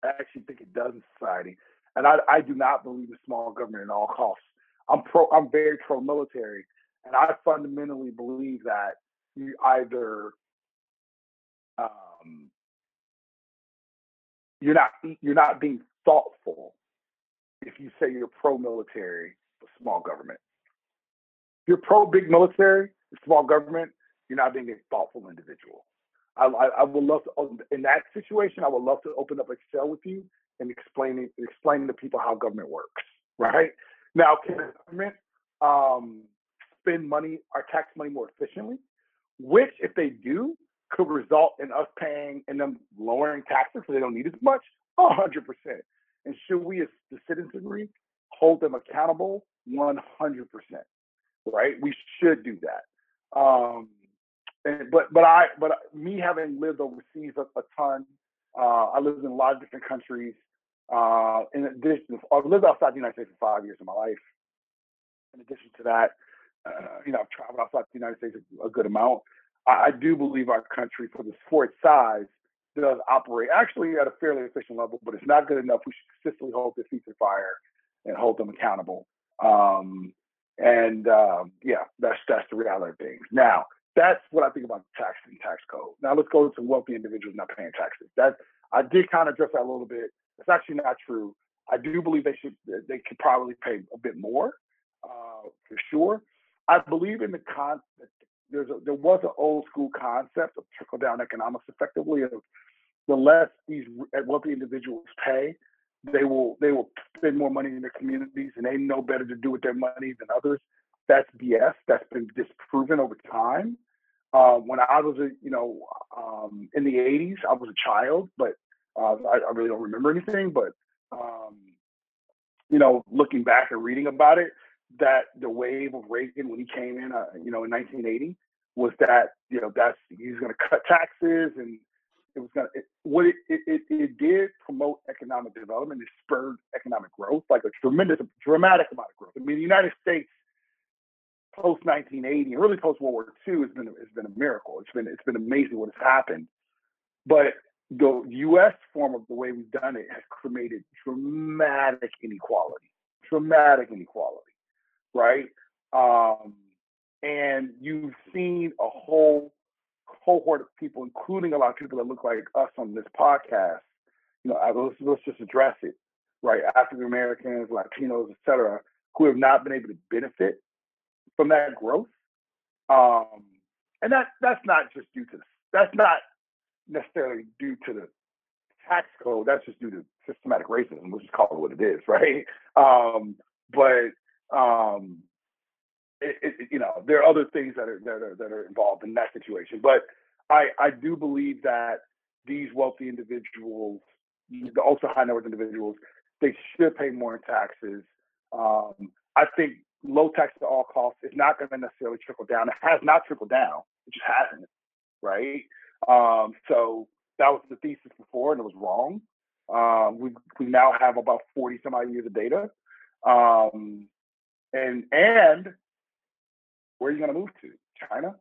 I actually think it does in society. And I, I do not believe in small government at all costs. I'm pro I'm very pro military and I fundamentally believe that you either um, you're not you're not being thoughtful if you say you're pro military for small government. If you're pro big military, small government, you're not being a thoughtful individual. I, I, I, would love to in that situation. I would love to open up Excel with you and explaining explaining to people how government works. Right now, can government um, spend money, our tax money, more efficiently? Which, if they do, could result in us paying and them lowering taxes so they don't need as much? A hundred percent. And should we, as the citizenry, hold them accountable? One hundred percent. Right? We should do that. Um, and, but but I but me having lived overseas a, a ton, uh, I lived in a lot of different countries. Uh, in addition, I've lived outside the United States for five years of my life. In addition to that, uh, you know, I've traveled outside the United States a, a good amount. I, do believe our country, for the its size, does operate actually at a fairly efficient level, but it's not good enough. We should consistently hold their feet to fire and hold them accountable. Um, and um, yeah, that's that's the reality of things. Now, that's what I think about tax and tax code. Now let's go to wealthy individuals not paying taxes. That I did kind of address that a little bit. It's actually not true. I do believe they should they could probably pay a bit more uh, for sure. I believe in the con there's a, there was an old school concept of trickle down economics effectively of the less these wealthy individuals pay, they will they will spend more money in their communities and they know better to do with their money than others. That's BS. That's been disproven over time. Uh, when I was a, you know um, in the 80s, I was a child, but uh, I, I, really don't remember anything. But um, you know, looking back and reading about it, that the wave of Reagan when he came in, uh, you know, in 1980, was that you know that's he's going to cut taxes and it was going to what it, it, it, did promote economic development. It spurred economic growth, like a tremendous, dramatic amount of growth. I mean, the United States post 1980 and really post World War II has been it's been a miracle. It's been it's been amazing what has happened, but the U.S. form of the way we've done it has created dramatic inequality, dramatic inequality, right? Um, and you've seen a whole cohort of people, including a lot of people that look like us on this podcast. You know, let's, let's just address it, right? African Americans, Latinos, etc., who have not been able to benefit from that growth. Um, and that that's not just due to that's not necessarily due to the tax code. That's just due to systematic racism. We'll just call it what it is, right? Um, but um, it, it, you know, there are other things that are, that are that are involved in that situation. But I I do believe that these wealthy individuals, the ultra high net worth individuals, they should pay more in taxes. Um, I think low tax at all costs is not going to necessarily trickle down. It has not trickled down. It just hasn't, right? Um, so that was the thesis before, and it was wrong. Um, we we now have about forty some odd years of data, um, and and where are you going to move to? China?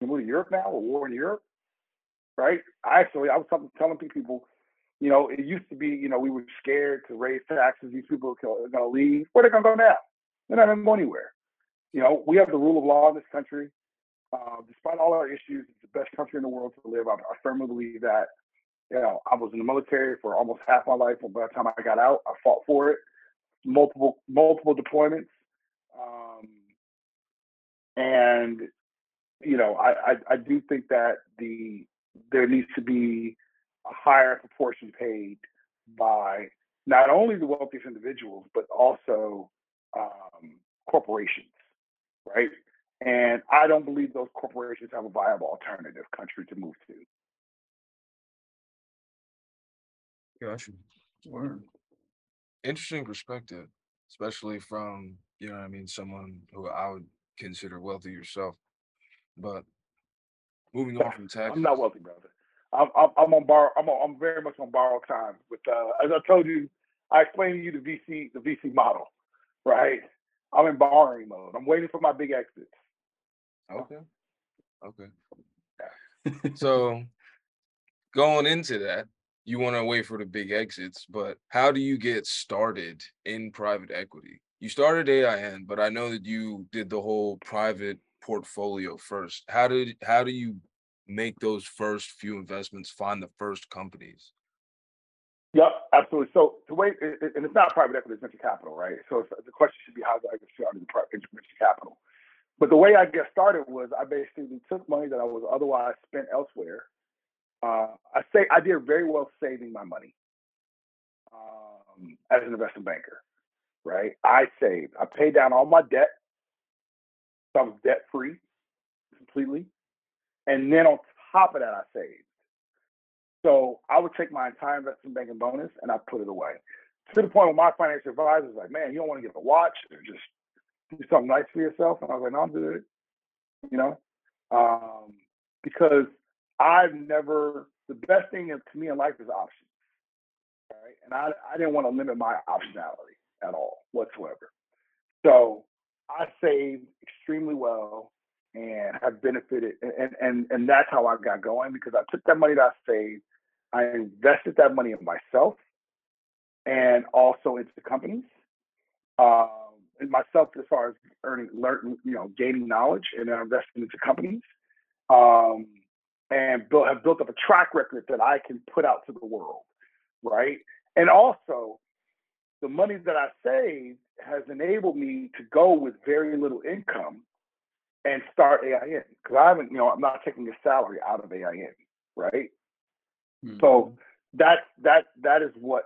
You move to Europe now? A war in Europe? Right? I actually, I was telling people, you know, it used to be, you know, we were scared to raise taxes. These people are going to leave. Where are they going to go now? They're not going to go anywhere. You know, we have the rule of law in this country. Uh, despite all our issues, it's the best country in the world to live. I, I firmly believe that. You know, I was in the military for almost half my life. But by the time I got out, I fought for it. Multiple, multiple deployments. Um, and you know, I, I, I do think that the there needs to be a higher proportion paid by not only the wealthiest individuals but also um, corporations, right? And I don't believe those corporations have a viable alternative country to move to. Gotcha. Word. Interesting perspective, especially from, you know I mean, someone who I would consider wealthy yourself. But moving on from taxes. I'm not wealthy, brother. I'm, I'm, I'm on borrow. I'm, on, I'm very much on borrowed time. With uh, as I told you, I explained to you the VC the VC model, right? I'm in borrowing mode. I'm waiting for my big exits. Okay. Okay. so going into that, you want to wait for the big exits, but how do you get started in private equity? You started AIN, but I know that you did the whole private portfolio first. How did how do you make those first few investments, find the first companies? Yep, absolutely. So the way, and it's not private equity, it's venture capital, right? So the question should be how did I get started in venture capital? But the way I get started was I basically took money that I was otherwise spent elsewhere. Uh, I say I did very well saving my money um, as an investment banker, right? I saved. I paid down all my debt. So I was debt free completely. And then on top of that, I saved. So I would take my entire investment banking bonus and I put it away. To the point where my financial advisor was like, man, you don't want to get a watch or just do something nice for yourself. And I was like, no, I'm good. You know? Um, because I've never the best thing to me in life is options. Right. And I, I didn't want to limit my optionality at all whatsoever. So I saved extremely well and have benefited and, and and that's how I got going because I took that money that I saved, I invested that money in myself and also into the companies. Um, and myself as far as earning learning, you know, gaining knowledge and then investing into companies. Um, and build, have built up a track record that I can put out to the world, right? And also, the money that I saved has enabled me to go with very little income and start AIN because I haven't, you know, I'm not taking a salary out of AIN, right? Mm-hmm. So that that that is what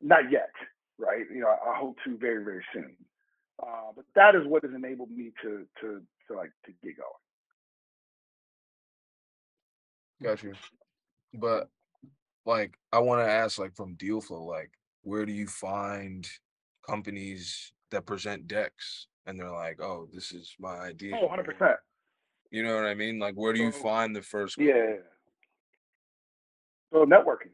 not yet, right? You know, I hope to very very soon. Uh, but that is what has enabled me to to to like to get going. Got you. But like I want to ask like from deal flow, like where do you find companies that present decks and they're like, oh, this is my idea. Oh, 100%. You know what I mean? Like where do you find the first Yeah. So networking.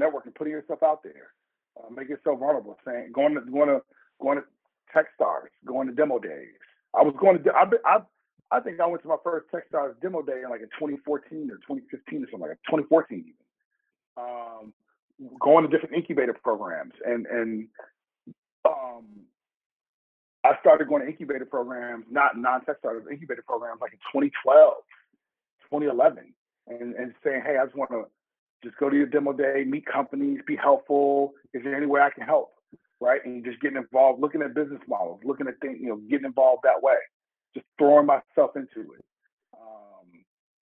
Networking, putting yourself out there. Uh, make yourself vulnerable, saying going to going to going to Techstars, going to demo days. I was going to I I I think I went to my first Techstars demo day in like in 2014 or 2015 or something like that, 2014 even. Um, going to different incubator programs and and um, I started going to incubator programs, not non-Techstars, incubator programs like in 2012, 2011, and, and saying, hey, I just want to just go to your demo day, meet companies, be helpful. Is there any way I can help? Right. And just getting involved, looking at business models, looking at things, you know, getting involved that way just throwing myself into it. Um,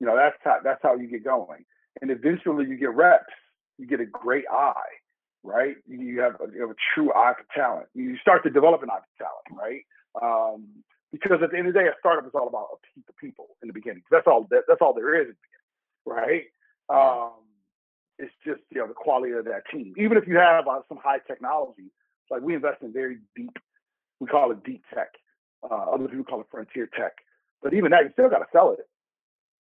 you know, that's how that's how you get going. And eventually you get reps, you get a great eye, right? You have a, you have a true eye for talent. You start to develop an eye for talent, right? Um, because at the end of the day, a startup is all about of people in the beginning. That's all. That, that's all there is, right? Um, It's just you know the quality of that team. Even if you have uh, some high technology, like we invest in very deep, we call it deep tech. Uh, other people call it frontier tech. But even that, you still got to sell it,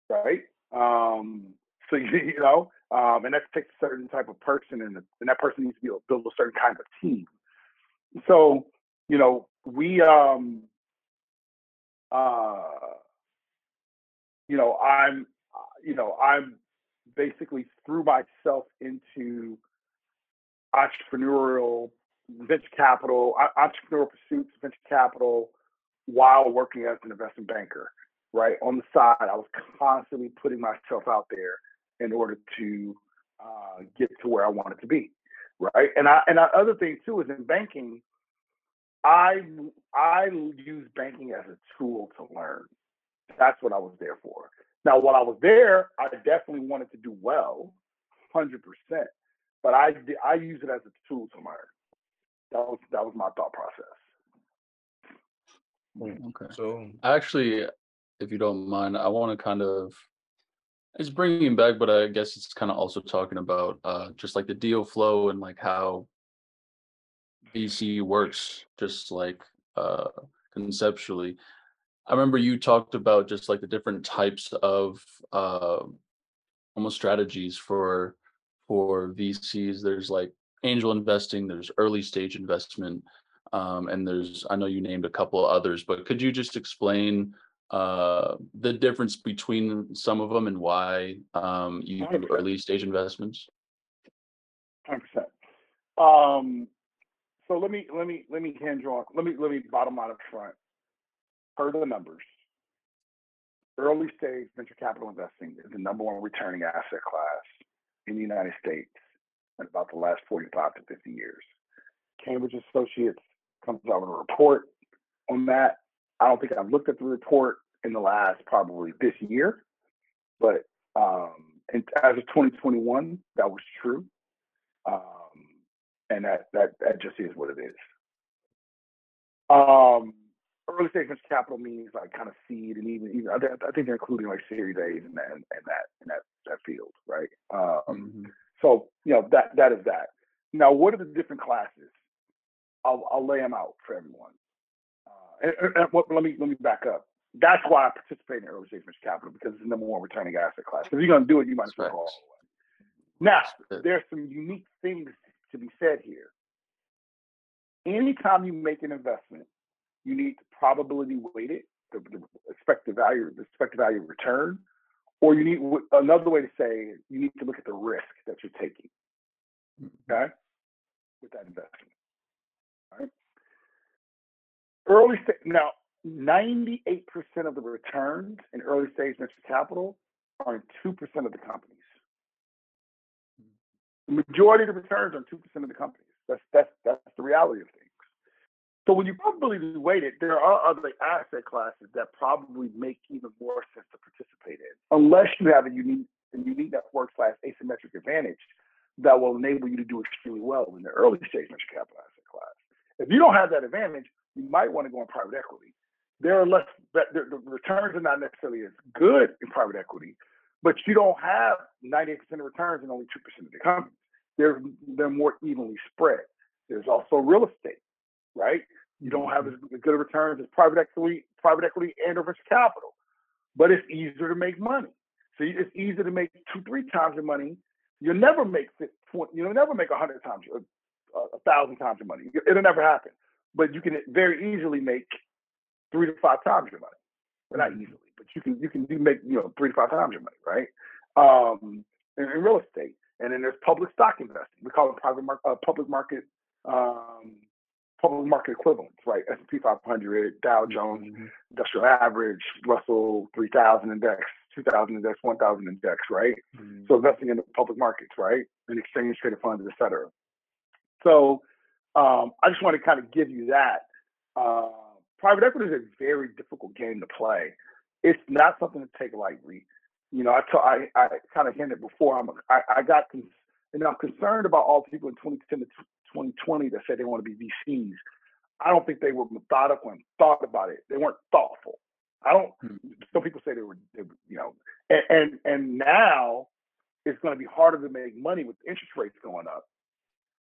right? Um, so you, you know, um, and that takes a certain type of person, and, and that person needs to be able to build a certain kind of team. So, you know, we, um, uh, you know, I'm, you know, I'm basically threw myself into entrepreneurial venture capital, entrepreneurial pursuits, venture capital, while working as an investment banker. Right on the side, I was constantly putting myself out there in order to uh, get to where I wanted to be. Right, and I and the other thing too is in banking, I I use banking as a tool to learn. That's what I was there for. Now, while I was there, I definitely wanted to do well, hundred percent. But I I use it as a tool to learn. That was that was my thought process. Mm, okay. So actually, if you don't mind, I want to kind of it's bringing back, but I guess it's kind of also talking about uh, just like the deal flow and like how VC works, just like uh, conceptually. I remember you talked about just like the different types of uh, almost strategies for for VCs. There's like angel investing, there's early stage investment, um, and there's I know you named a couple of others, but could you just explain uh, the difference between some of them and why um, you do early stage investments? Hundred percent. Um, so let me let me let me hand draw. Let me let me bottom line up front. Per the numbers, early stage venture capital investing is the number one returning asset class in the United States in about the last 45 to 50 years. Cambridge Associates comes out with a report on that. I don't think I've looked at the report in the last probably this year, but um, and as of 2021, that was true. Um, and that that that just is what it is. Um, early stage venture capital means like kind of seed and even even I think they're including like Series A's and that and that in that that field, right? Um, mm-hmm. So you know that that is that. Now, what are the different classes? I'll I'll lay them out for everyone. Uh, and, and what, let me let me back up. That's why I participate in early stage venture capital because it's the number one returning asset class. If you're going to do it, you might as well go all the way. Now, there's some unique things to be said here. Anytime you make an investment, you need to probability weight it, the, the expected value, the expected value return, or you need another way to say you need to look at the risk that you're taking. Mm-hmm. Okay, with that investment. All right. Early now, 98% of the returns in early stage venture capital are in 2% of the companies. The majority of the returns are in 2% of the companies. That's that's that's the reality of things. So when you probability weight it, there are other asset classes that probably make even more sense to participate in, unless you have a unique a unique network slash asymmetric advantage that will enable you to do extremely well in the early stage venture capital asset class. If you don't have that advantage, you might want to go in private equity. There are less the, the returns are not necessarily as good in private equity, but you don't have 98% of returns and only 2% of the companies. They're they're more evenly spread. There's also real estate right? You don't have mm-hmm. as good of returns as private equity, private equity and or venture capital, but it's easier to make money. So it's easier to make two, three times your money. You'll never make you'll never make a hundred times, a, a thousand times your money. It'll never happen. But you can very easily make three to five times your money. Well, not mm-hmm. easily, but you can you can do make you know three to five times your money, right? Um, in, in real estate, and then there's public stock investing. We call it private market, uh, public market um, public market equivalents, right? S&P 500, Dow Jones, mm-hmm. Industrial Average, Russell 3000 Index, 2000 Index, 1000 Index, right? Mm-hmm. So investing in the public markets, right? And exchange traded funds, et cetera. So um, I just want to kind of give you that. Uh, private equity is a very difficult game to play. It's not something to take lightly. You know, I, t- I, I kind of hinted before. I'm, I, I got, con- know, I'm concerned about all the people in 2010 to 2020 that said they want to be VCs. I don't think they were methodical and thought about it. They weren't thoughtful. I don't. Hmm. Some people say they were, they were you know, and, and and now it's going to be harder to make money with interest rates going up.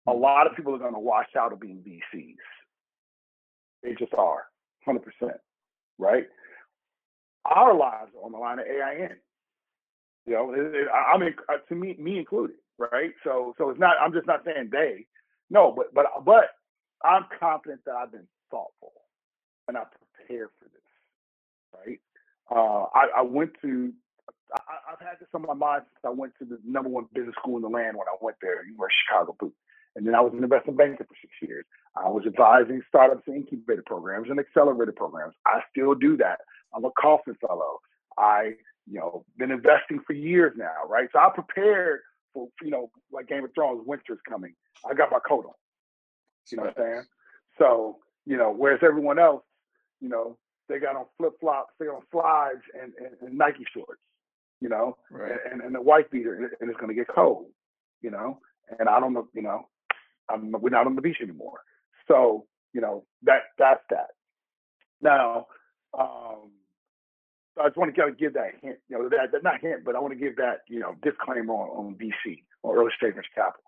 A lot of people are going to wash out of being VCs. They just are, 100%, right? Our lives are on the line of AIN. You know, it, it, I mean, uh, to me, me included, right? So, so it's not. I'm just not saying they. No, but but but I'm confident that I've been thoughtful and I prepared for this, right? Uh, I, I went to. I, have had this on my mind since I went to the number one business school in the land when I went there, University of Chicago Booth. And then I was an investment banker for six years. I was advising startups and incubator programs and accelerator programs. I still do that. I'm a Kauffman fellow. I, you know, been investing for years now, right? So I prepared for, you know, like Game of Thrones, winter's coming. I got my coat on. You know what I'm saying? So, you know, whereas everyone else, you know, they got on flip flops, they got on slides and, and, and Nike shorts, you know, right. and, and a white beater, and it's going to get cold, you know. And I don't know, you know, I'm, we're not on the beach anymore. So, you know, that that's that. Now, um, I just want to kind of give that hint, you know, that, that not hint, but I want to give that, you know, disclaimer on, on VC or early stage capital.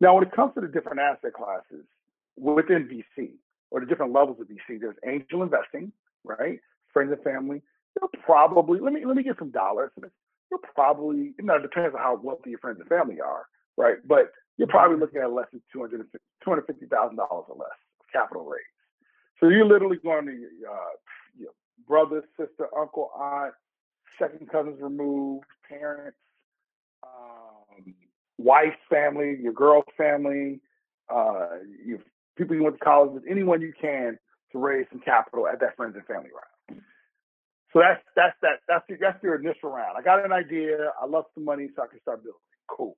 Now, when it comes to the different asset classes within VC or the different levels of VC, there's angel investing, right? Friends and family. You'll probably let me let me get some dollars. You're probably you know it depends on how wealthy your friends and family are, right? But you're probably looking at less than $250,000 or less capital raise. So you're literally going to uh, you know, brother, sister, uncle, aunt, second cousins removed, parents, um, wife, family, your girl's family, uh, you people you went to college with, anyone you can to raise some capital at that friends and family round. So that's that's that that's your, that's your initial round. I got an idea. I love some money, so I can start building. Cool.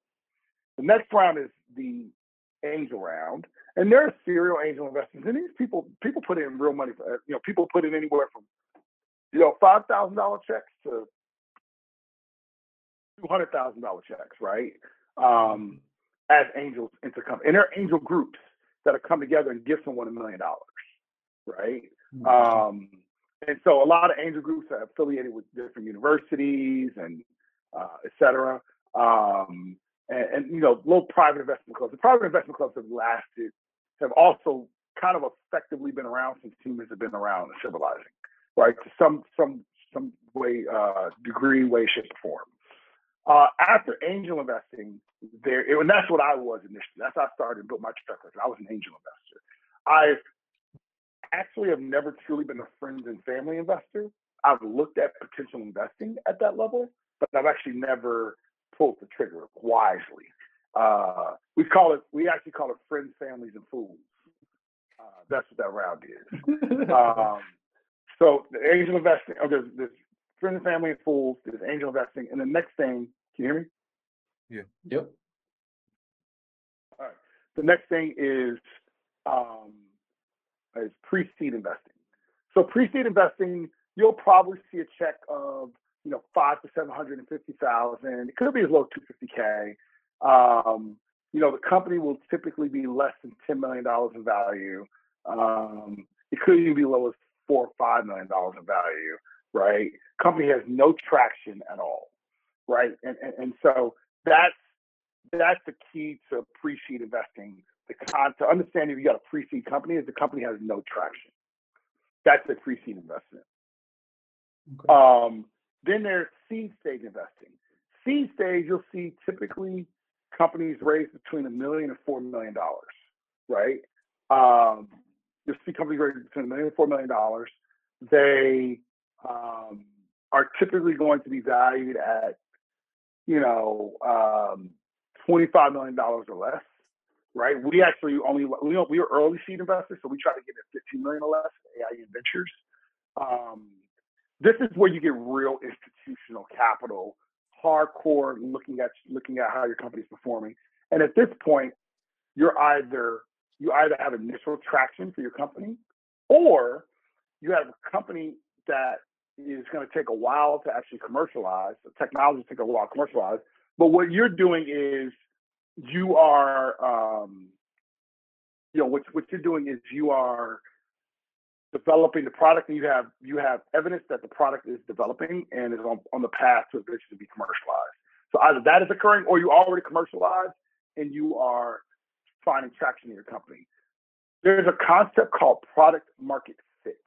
The next round is the angel round, and there are serial angel investors. And these people people put in real money. For, you know, people put in anywhere from you know five thousand dollar checks to two hundred thousand dollar checks, right? Um, as angels into come, and there are angel groups that have come together and give someone a million dollars, right? Mm-hmm. Um, and so a lot of angel groups are affiliated with different universities and uh, et cetera. Um, and, and, you know, low private investment clubs. The private investment clubs have lasted, have also kind of effectively been around since humans have been around and civilizing, right? To some some some way, uh, degree, way, shape, or form. Uh, after angel investing, there, and that's what I was initially. That's how I started and built my track record. I was an angel investor. I actually have never truly been a friends and family investor. I've looked at potential investing at that level, but I've actually never pulled the trigger wisely. Uh, we call it, we actually call it friends, families, and fools. Uh, that's what that round is. um, so the angel investing, oh, there's, there's friends family and fools, there's angel investing, and the next thing, can you hear me? Yeah. Yep. All right. The next thing is um, is pre-seed investing. So pre-seed investing, you'll probably see a check of you know, five to seven hundred and fifty thousand. It could be as low as two fifty k. Um, you know, the company will typically be less than ten million dollars in value. Um, it could even be low as four or five million dollars in value. Right? Company has no traction at all. Right? And and, and so that's that's the key to pre-seed investing. The con to understanding if you got a pre-seed company is the company has no traction. That's the pre-seed investment. Okay. Um, then there's seed stage investing. Seed stage, you'll see typically companies raise between a million and four million dollars, right? Um, you'll see companies raise between a million and four million dollars. They um, are typically going to be valued at, you know, um, twenty-five million dollars or less, right? We actually only we we were early seed investors, so we try to get at fifteen million or less. AIN Ventures. Um, this is where you get real institutional capital, hardcore looking at looking at how your company's performing. And at this point, you're either you either have initial traction for your company, or you have a company that is going to take a while to actually commercialize. The technology take a while to commercialize. But what you're doing is you are, um, you know, what what you're doing is you are developing the product and you have you have evidence that the product is developing and is on, on the path to eventually be commercialized. So either that is occurring or you already commercialized and you are finding traction in your company. There's a concept called product market fit,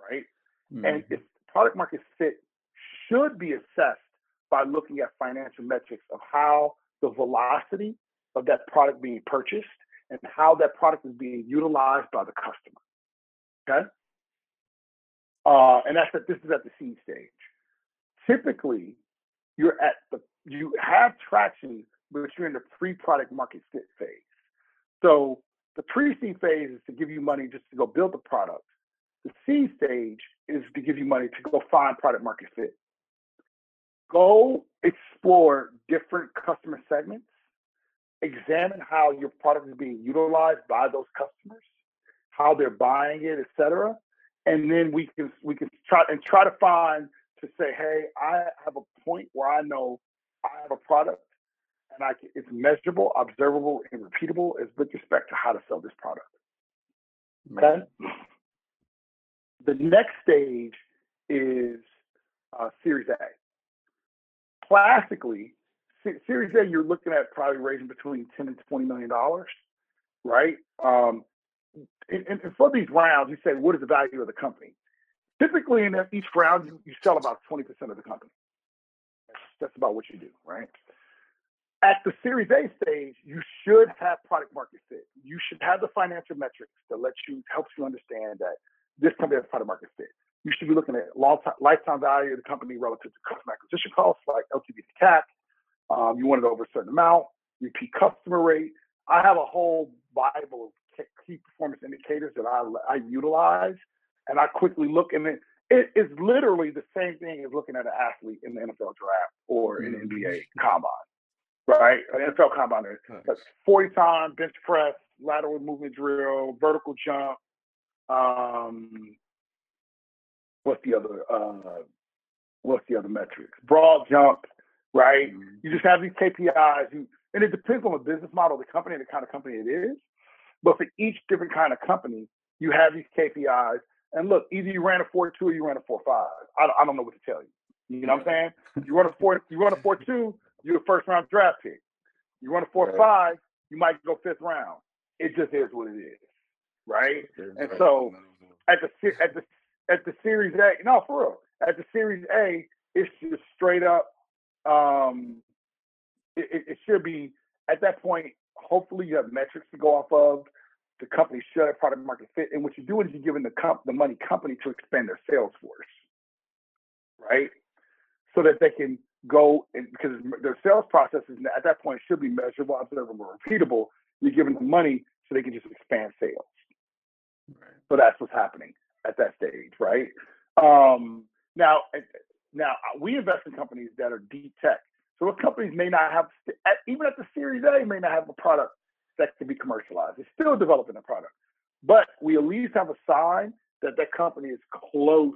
right? Mm-hmm. And if product market fit should be assessed by looking at financial metrics of how the velocity of that product being purchased and how that product is being utilized by the customer. Okay? Uh, and that's at, this is at the seed stage. Typically, you're at the you have traction, but you're in the pre-product market fit phase. So the pre-seed phase is to give you money just to go build the product. The seed stage is to give you money to go find product market fit. Go explore different customer segments. Examine how your product is being utilized by those customers, how they're buying it, etc. And then we can we can try and try to find to say, hey, I have a point where I know I have a product and I can, it's measurable, observable, and repeatable as with respect to how to sell this product. Okay. The next stage is uh, Series A. Classically, Series A, you're looking at probably raising between 10 and 20 million dollars, right? Um, and, and, for these rounds, you say, what is the value of the company? Typically, in each round, you, you sell about 20% of the company. That's, about what you do, right? At the Series A stage, you should have product market fit. You should have the financial metrics that let you helps you understand that this company has product market fit. You should be looking at long time, lifetime value of the company relative to customer acquisition costs, like LTV to CAC. Um, you want it over a certain amount, repeat customer rate. I have a whole Bible of key performance indicators that I, I utilize, and I quickly look and it, it is literally the same thing as looking at an athlete in the NFL draft or an mm-hmm. NBA combine, right? An NFL combine. That's 40 time bench press, lateral movement drill, vertical jump, um, what's the other uh, what's the other metrics? Broad jump, right? Mm-hmm. You just have these KPIs, you, and it depends on the business model, the company, the kind of company it is. But for each different kind of company, you have these KPIs. And look, either you ran a four two or you ran a four five. I, I don't know what to tell you. You know what I'm saying? You run a four, you run a four two, you're a first round draft pick. You run a four right. five, you might go fifth round. It just is what it is right? And so at the at the at the Series A, no, for real, at the Series A, it's just straight up. Um, it, it should be at that point. Hopefully, you have metrics to go off of. The company should have product market fit, and what you're doing is you're giving the comp the money company to expand their sales force, right? So that they can go and because their sales processes at that point should be measurable, observable, repeatable. You're giving them money so they can just expand sales. So that's what's happening at that stage, right? Um, now, now we invest in companies that are deep tech. So those companies may not have, even at the Series A, may not have a product that can be commercialized. It's still developing a product, but we at least have a sign that that company is close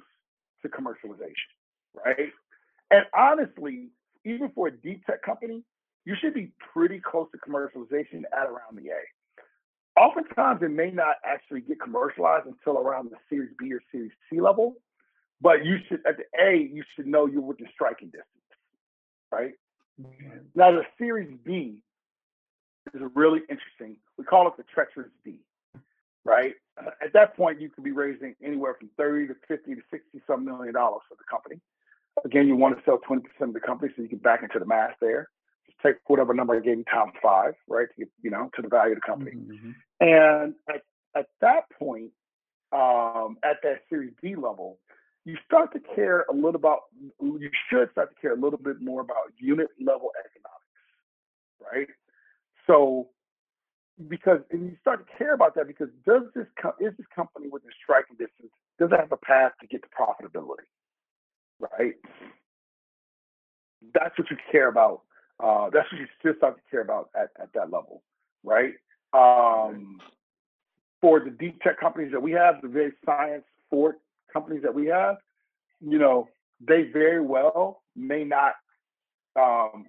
to commercialization, right? And honestly, even for a deep tech company, you should be pretty close to commercialization at around the A oftentimes it may not actually get commercialized until around the Series B or Series C level. But you should at the A, you should know you're within striking distance, right? Mm-hmm. Now the Series B is really interesting. We call it the treacherous B, right? At that point, you could be raising anywhere from 30 to 50 to 60 some million dollars for the company. Again, you want to sell 20% of the company so you can back into the math there Just take whatever number I gave you times five, right? To get, you know, to the value of the company. Mm-hmm. And at, at that point, um, at that Series B level, you start to care a little about, you should start to care a little bit more about unit level economics, right? So, because and you start to care about that because does this is this company within striking distance? Does it have a path to get to profitability, right? That's what you care about uh, that's what you still start to care about at, at that level, right? Um, for the deep tech companies that we have, the very science for companies that we have, you know, they very well may not um,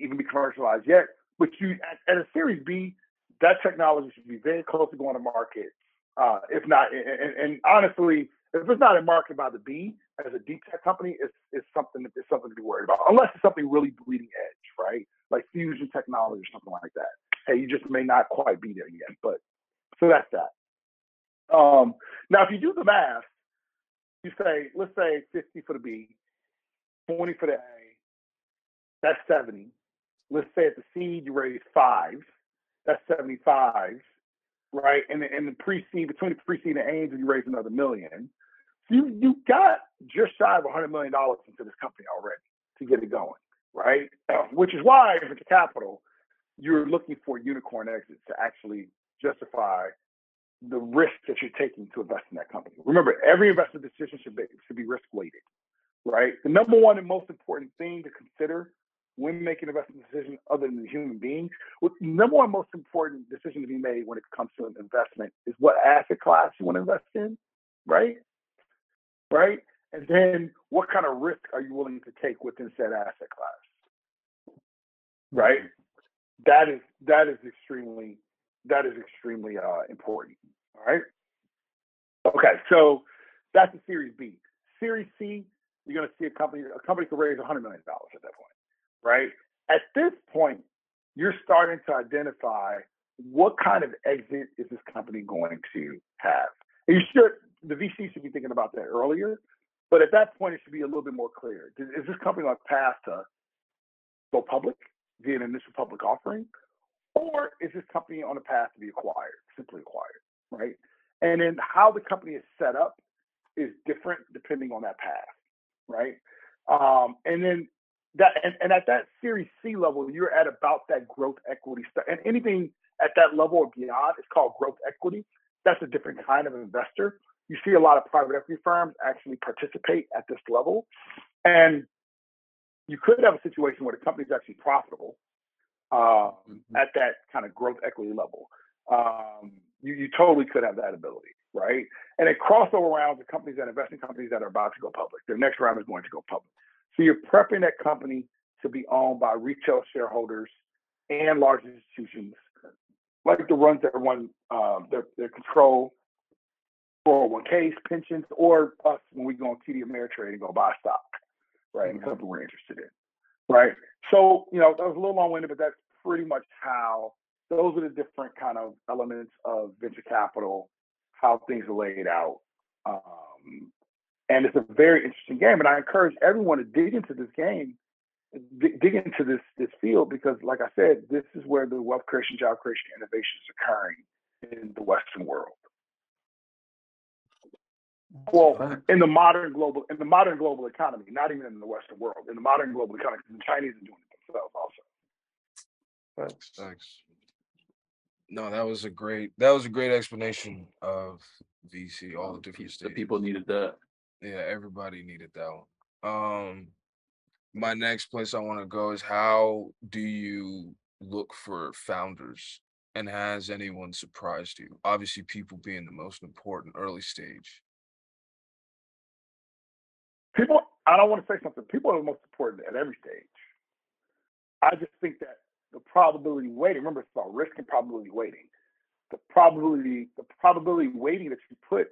even be commercialized yet. But you at, at, a Series B, that technology should be very close to going to market. Uh, if not, and, and, honestly, If it's not in market by the B as a deep tech company, it's, it's something it's something to be worried about. Unless it's something really bleeding edge, right? Like fusion technology or something like that. Hey, you just may not quite be there yet. But so that's that. Um, now, if you do the math, you say, let's say 50 for the B, 20 for the A, that's 70. Let's say at the seed you raise five, that's 75, right? And in the pre-seed, between the pre-seed and angel, you raise another million. So you you got just shy of 100 million dollars into this company already to get it going, right? Which is why venture capital, you're looking for unicorn exits to actually justify the risk that you're taking to invest in that company. Remember, every investment decision should be should be risk weighted, right? The number one and most important thing to consider when making investment decision other than the human being, what number one most important decision to be made when it comes to an investment is what asset class you want to invest in, right? Right? And then what kind of risk are you willing to take within said asset class? Right? That is that is extremely that is extremely uh, important. All right. Okay, so that's the Series B. Series C, you're going to see a company. A company could raise 100 million dollars at that point, right? At this point, you're starting to identify what kind of exit is this company going to have. And you should, the VC should be thinking about that earlier, but at that point, it should be a little bit more clear. Is this company on path to go public via an initial public offering, or is this company on a path to be acquired, simply acquired, right? And then how the company is set up is different depending on that path, right? Um, and then that, and, and at that Series C level, you're at about that growth equity stuff. And anything at that level or beyond is called growth equity. That's a different kind of investor. You see a lot of private equity firms actually participate at this level. And you could have a situation where the company is actually profitable um, mm-hmm. at that kind of growth equity level. Um, you, you totally could have that ability, right? And it crossover rounds the companies that invest in companies that are about to go public. Their next round is going to go public. So you're prepping that company to be owned by retail shareholders and large institutions, like the ones that run um, their, their control 401ks, pensions, or us when we go on TD Ameritrade and go buy stock, right? And mm-hmm. something we're interested in, right? So, you know, that was a little long winded, but that's pretty much how those are the different kind of elements of venture capital, how things are laid out. Um, and it's a very interesting game. And I encourage everyone to dig into this game, dig, dig into this this field because, like I said, this is where the wealth creation, job creation, innovation is occurring in the Western world. Well, in the modern global in the modern global economy, not even in the Western world, in the modern global economy, the Chinese are doing it themselves also. Thanks. Thanks. No, that was a great that was a great explanation of VC, all the different stages. The people needed that. Yeah, everybody needed that one. Um my next place I want to go is how do you look for founders and has anyone surprised you? Obviously, people being the most important early stage people, I don't want to say something. People are the most important at every stage. I just think that the probability weighting. Remember, it's about risk and probability weighting. The probability, the probability weighting that you put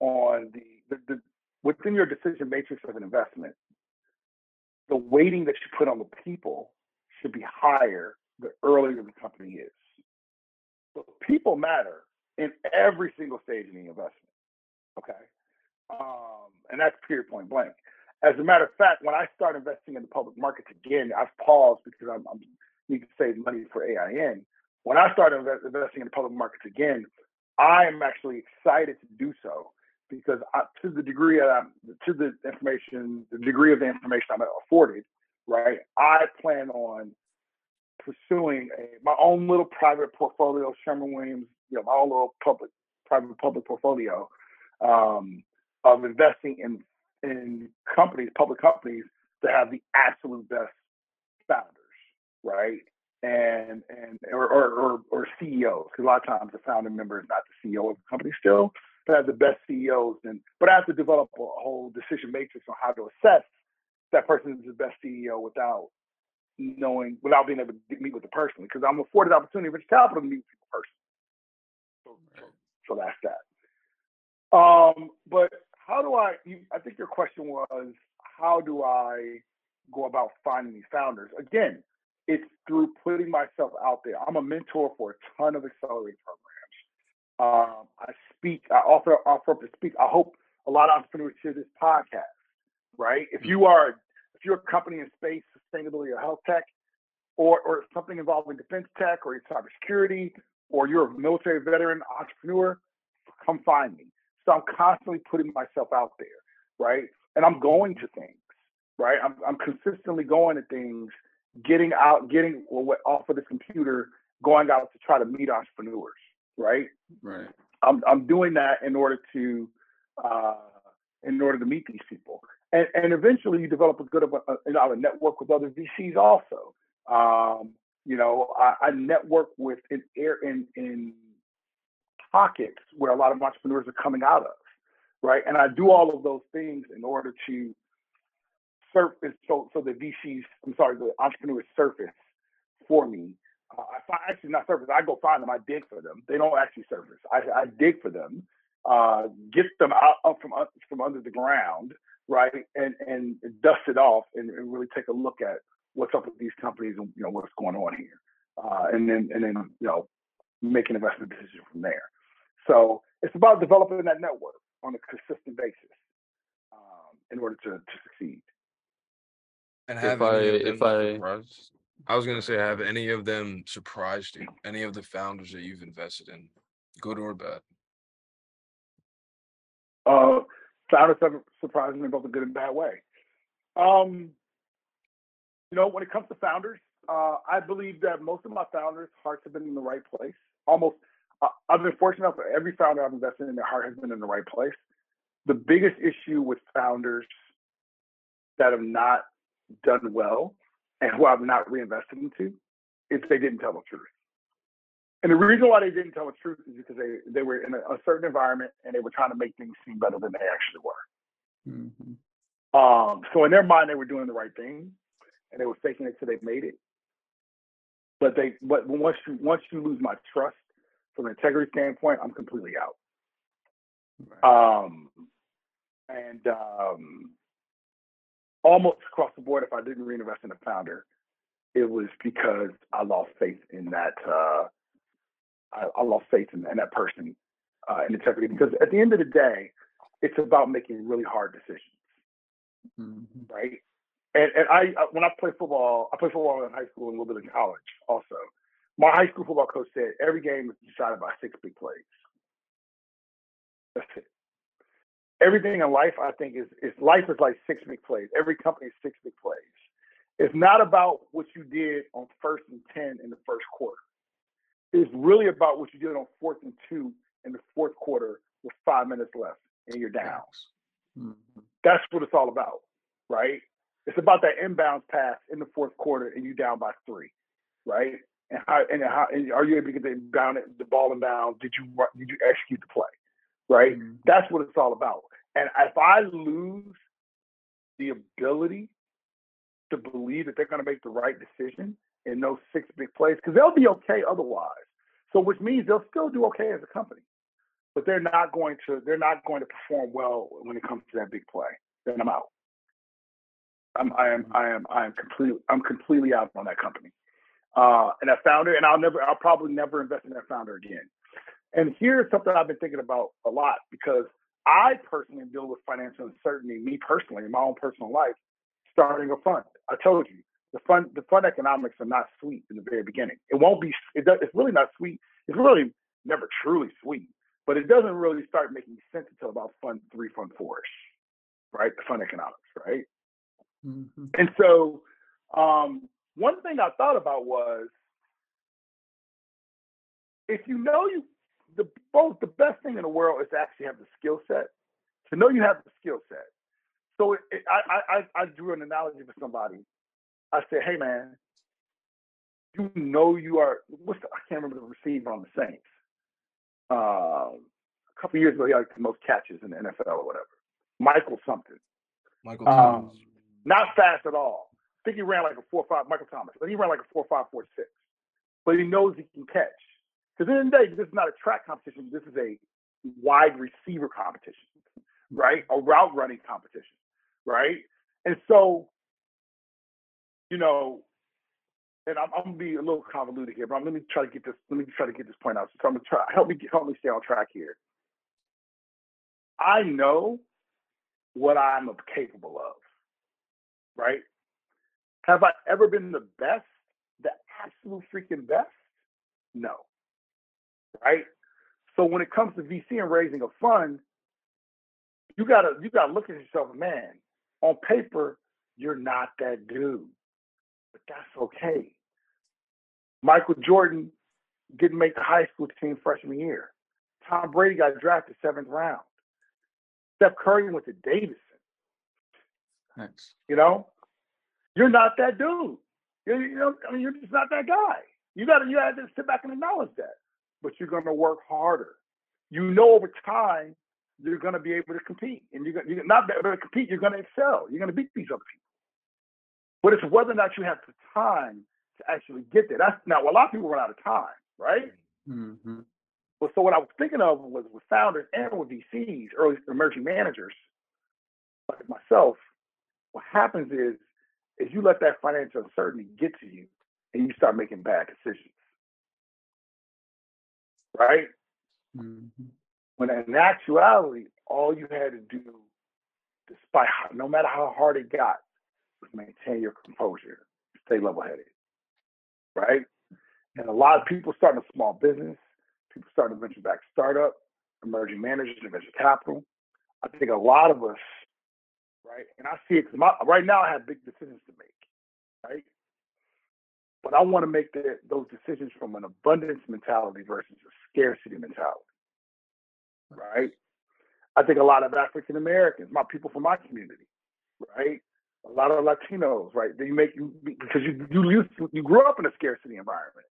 on the, the, the within your decision matrix of an investment, the weighting that you put on the people should be higher the earlier the company is. So people matter in every single stage in the investment. Okay. Um, and that's period point blank. As a matter of fact, when I start investing in the public markets again, I've paused because I'm, I'm need to save money for AIN. When I start invest, investing in the public markets again, I am actually excited to do so because I, to the degree that I'm, to the information, the degree of the information I'm afforded, right? I plan on pursuing a, my own little private portfolio, Sherman Williams, you know, my own little public, private public portfolio um, of investing in in companies, public companies, that have the absolute best founders, right? And and or or, or, or CEOs, because a lot of times the founding member is not the CEO of the company still, but have the best CEOs. And but I have to develop a whole decision matrix on how to assess that person is the best CEO without knowing, without being able to meet with the person, because I'm afforded the opportunity of capital to meet with the person. So, so, so that's that. Um, but how do I? You, I think your question was, how do I go about finding these founders? Again, it's through putting myself out there. I'm a mentor for a ton of accelerator programs. Um, I speak. I offer offer up to speak. I hope a lot of entrepreneurs hear this podcast. Right? If you are if you're a company in space, sustainability, or health tech, or or something involving defense tech or cybersecurity, or you're a military veteran entrepreneur, come find me. So I'm constantly putting myself out there, right? And I'm going to things, right? I'm, I'm consistently going to things, getting out, getting off of this computer, going out to try to meet entrepreneurs, right? Right. I'm I'm doing that in order to uh, in order to meet these people, and and eventually you develop a good of a, you know, a network with other VCs also. Um, you know, I, I network with in air in in pockets where a lot of entrepreneurs are coming out of, right? And I do all of those things in order to surface so so the VCs, I'm sorry, the entrepreneurs surface for me. Uh, I find, actually not surface. I go find them. I dig for them. They don't actually surface. I, I dig for them, uh, get them out up from from under the ground, right, and and dust it off and, and really take a look at what's up with these companies and you know what's going on here, uh, and then and then you know make an investment decision from there. So it's about developing that network on a consistent basis um, in order to, to succeed. And have If I any of them if I surprised? I was gonna say, have any of them surprised you? Any of the founders that you've invested in, good or bad? Uh, founders have surprised me in both a good and bad way. Um, you know, when it comes to founders, uh, I believe that most of my founders' hearts have been in the right place. Almost, uh, I've been fortunate enough that every founder I've invested in, their heart has been in the right place. The biggest issue with founders that have not done well and who I've not reinvested into is they didn't tell the truth. And the reason why they didn't tell the truth is because they, they were in a, a certain environment and they were trying to make things seem better than they actually were. Mhm. Um, so in their mind, they were doing the right thing, and they were faking it till they made it. But they, but once you once you lose my trust from an integrity standpoint, I'm completely out. Right. Um, and um, almost across the board, if I didn't reinvest in a founder, it was because I lost faith in that. Uh, I, I lost faith in, in that person uh, in integrity because at the end of the day, it's about making really hard decisions Mhm. right? And and I uh, when I played football, I played football in high school and a little bit in college also. My high school football coach said every game is decided by six big plays. That's it. Everything in life, I think, is is life is like six big plays. Every company is six big plays. It's not about what you did on first and ten in the first quarter. It's really about what you did on fourth and two in the fourth quarter with five minutes left and you're down. Mhm. That's what it's all about, right? It's about that inbound pass in the fourth quarter and you down by three, right? And how and how and are you able to get the inbound the ball inbound? Did you did you execute the play, right? Mhm. That's what it's all about. And if I lose the ability to believe that they're going to make the right decision in those six big plays, because they'll be okay otherwise. So which means they'll still do okay as a company, but they're not going to they're not going to perform well when it comes to that big play. Then I'm out. I'm I am I am I am completely I'm completely out on that company. Uh, and that founder, and I'll never I'll probably never invest in that founder again. And here's something I've been thinking about a lot because I personally deal with financial uncertainty, me personally, in my own personal life, starting a fund. I told you the fund the fund economics are not sweet in the very beginning. It won't be it does, it's really not sweet. It's really never truly sweet, but it doesn't really start making sense until about fund three, fund four right? The fund economics, right? Mhm. And so, um, one thing I thought about was if you know you the both the best thing in the world is to actually have the skill set to know you have the skill set. So it, it, I, I I drew an analogy for somebody. I said, hey man, you know you are what's the, I can't remember the receiver on the Saints. Uh, a couple years ago, he had the most catches in the NFL or whatever. Michael something. Michael Um, Thomas. not fast at all. I think he ran like a four five Michael Thomas, but he ran like a four five four six. But he knows he can catch. Because in the day, this is not a track competition. This is a wide receiver competition, right? A route running competition, right? And so, you know, and I'm, I'm, gonna be a little convoluted here, but let me try to get this. Let me try to get this point out. So I'm gonna try help me help me stay on track here. I know what I'm capable of, right? Have I ever been the best, the absolute freaking best? No, right? So when it comes to VC and raising a fund, you gotta you gotta look at yourself, man. On paper, you're not that dude, but that's okay. Michael Jordan didn't make the high school team freshman year. Tom Brady got drafted seventh round. Steph Curry went to Davidson. Thanks. You know, you're not that dude. You're, you know, I mean, you're just not that guy. You got to you got to sit back and acknowledge that. But you're going to work harder. You know, over time, you're going to be able to compete, and you're, you're not able to compete. You're going to excel. You're going to beat these other people. But it's whether or not you have the time to actually get there. That's now a lot of people run out of time, right? Mm-hmm. Well, so what I was thinking of was with founders and with VCs, early emerging managers like myself. What happens is, is you let that financial uncertainty get to you, and you start making bad decisions, right? Mm-hmm. When in actuality, all you had to do, despite how, no matter how hard it got, was maintain your composure, stay level-headed, right? And a lot of people starting a small business, people starting a venture-backed startup, emerging managers and venture capital. I think a lot of us, right? And I see it because right now I have big decisions to make, right? But I want to make the, those decisions from an abundance mentality versus a scarcity mentality, right? I think a lot of African Americans, my people from my community, right? A lot of Latinos, right? They make you because you you used to, you grew up in a scarcity environment,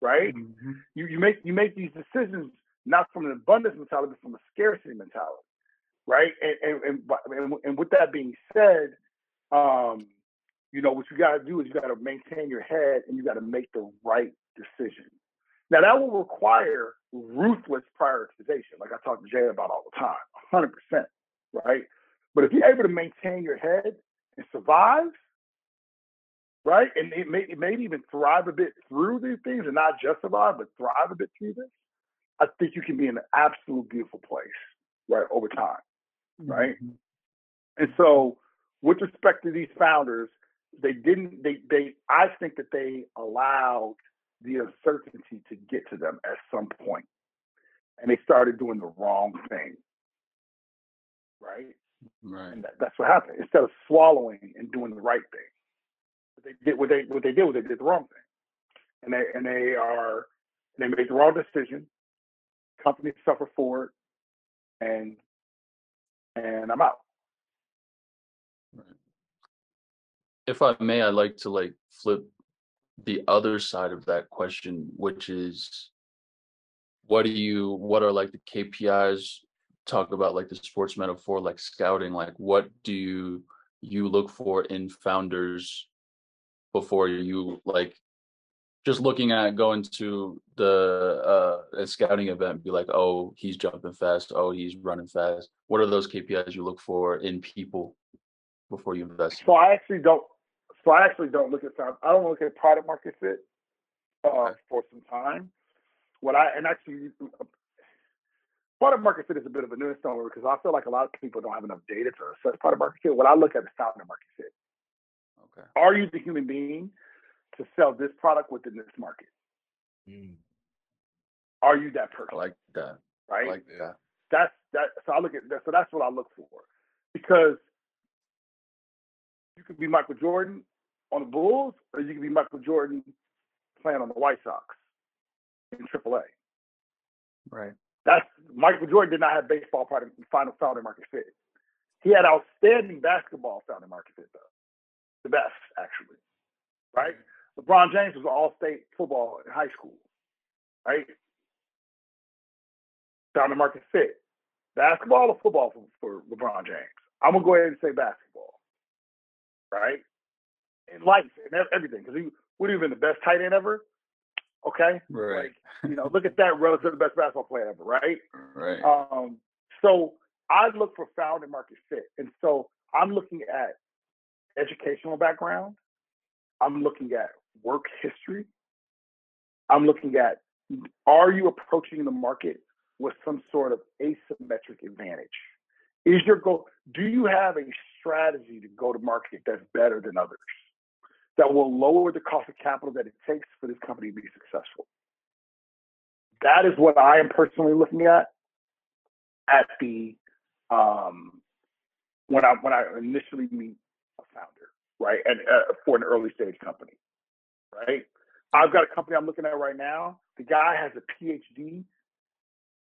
right? Mm-hmm. You you make you make these decisions not from an abundance mentality, but from a scarcity mentality, right? And and and, and with that being said, um, you know what you got to do is you got to maintain your head and you got to make the right decision. Now that will require ruthless prioritization, like I talk to Jay about all the time, 100 percent, right? But if you're able to maintain your head and survive, right? And it may it maybe even thrive a bit through these things and not just survive, but thrive a bit through this. I think you can be in an absolute beautiful place, right, over time, right? Mm-hmm. And so, with respect to these founders, they didn't. They they. I think that they allowed the uncertainty to get to them at some point, and they started doing the wrong thing, right? Right. And that, that's what happened. Instead of swallowing and doing the right thing, they did what they what they did was they did the wrong thing, and they and they are they made the wrong decision. Companies suffer for it, and and I'm out. Right. If I may, I'd like to like flip the other side of that question, which is what do you what are like the KPIs talk about like the sports metaphor like scouting like what do you you look for in founders before you like just looking at going to the uh a scouting event be like oh he's jumping fast. Oh he's running fast. What are those kpis you look for in people before you invest? So i actually don't so i actually don't look at found i don't look at product market fit uh, okay. for some time what i and actually product market fit is a bit of a misnomer because I feel like a lot of people don't have enough data to assess product market fit. What I look at is founder market fit. Okay. Are you the human being to sell this product within this market? Mm. Are you that person? I like that. Right. I like that. That's that. So I look at that. So that's what I look for because you could be Michael Jordan on the Bulls, or you could be Michael Jordan playing on the White Sox in AAA. Right. That's Michael Jordan did not have baseball product, final founder market fit. He had outstanding basketball founder market fit though, the best actually, right? LeBron James was all-state football in high school, right? Founder market fit. Basketball or football for, for LeBron James? I'm gonna go ahead and say basketball, right? In life and everything, because he would have been the best tight end ever. Okay, right. Like, you know, look at that relative to the best basketball player ever, right? Right. Um, so I look for founder market fit. And so I'm looking at educational background. I'm looking at work history. I'm looking at are you approaching the market with some sort of asymmetric advantage? Is your goal, do you have a strategy to go to market that's better than others? That will lower the cost of capital that it takes for this company to be successful. That is what I am personally looking at at the um, when I when I initially meet a founder, right, and uh, for an early stage company, right. I've got a company I'm looking at right now. The guy has a PhD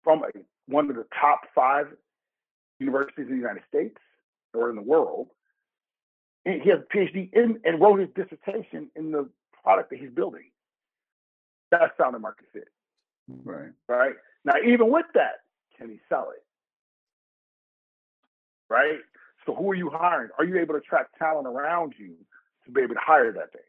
from a, one of the top five universities in the United States or in the world. And he has a PhD in and wrote his dissertation in the product that he's building. That's founder market fit. Right. Right. Now, even with that, can he sell it? Right. So, who are you hiring? Are you able to attract talent around you to be able to hire that thing?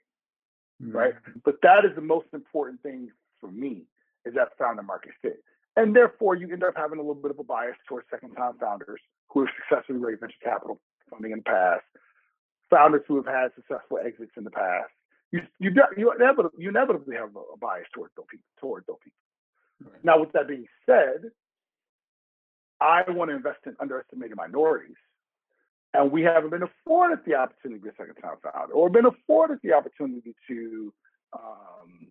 Mm-hmm. Right. But that is the most important thing for me is that founder market fit. And therefore, you end up having a little bit of a bias towards second time founders who have successfully raised venture capital funding in the past, founders who have had successful exits in the past. You, you, you, inevitably, you inevitably have a bias towards those people. Towards those people. Right. Now, with that being said, I want to invest in underestimated minorities. And we haven't been afforded the opportunity to be a second time founder or been afforded the opportunity to um,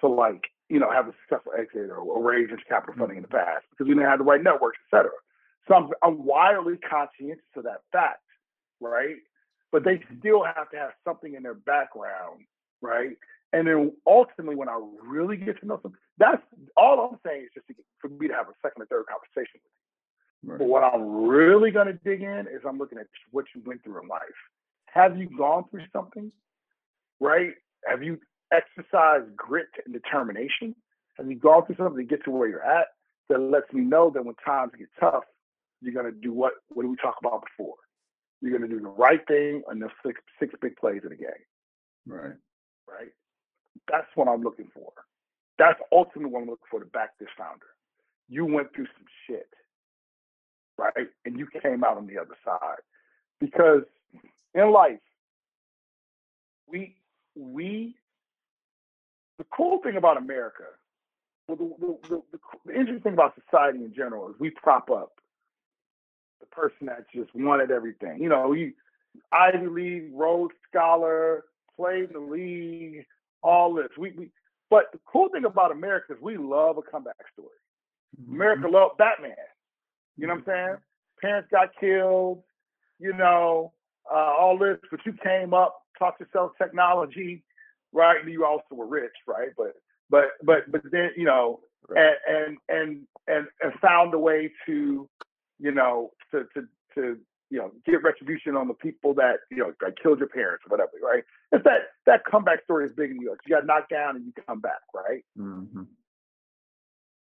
to like, you know, have a successful exit or, or raise venture capital funding in the past because we didn't have the right networks, et cetera. So I'm, I'm wildly conscientious of that fact, right? But they still have to have something in their background, right? And then ultimately, when I really get to know them, that's all I'm saying is just to, for me to have a second or third conversation with you. Right. But what I'm really going to dig in is I'm looking at what you went through in life. Have you gone through something, right? Have you exercised grit and determination? Have you gone through something to get to where you're at? That lets me know that when times get tough, you're going to do what? What did we talk about before? You're going to do the right thing on the six six big plays of the game. Right. Right. That's what I'm looking for. That's ultimately what I'm looking for to back this founder. You went through some shit, right? And you came out on the other side. Because in life, we we the cool thing about America, well, the, the, the, the, interesting thing about society in general is we prop up the person that just wanted everything. You know, you Ivy League, Rhodes Scholar, played in the league, all this. We, we but the cool thing about America is we love a comeback story. Mm-hmm. America loved Batman. You know what I'm saying? Parents got killed, you know, uh, all this, but you came up, taught yourself technology, right? And you also were rich, right? But but but but then you know, right. and, and and and and found a way to, you know, to to to you know, get retribution on the people that, you know, like killed your parents or whatever, right? It's that that comeback story is big in New York. You got knocked down and you come back, right? Mm-hmm.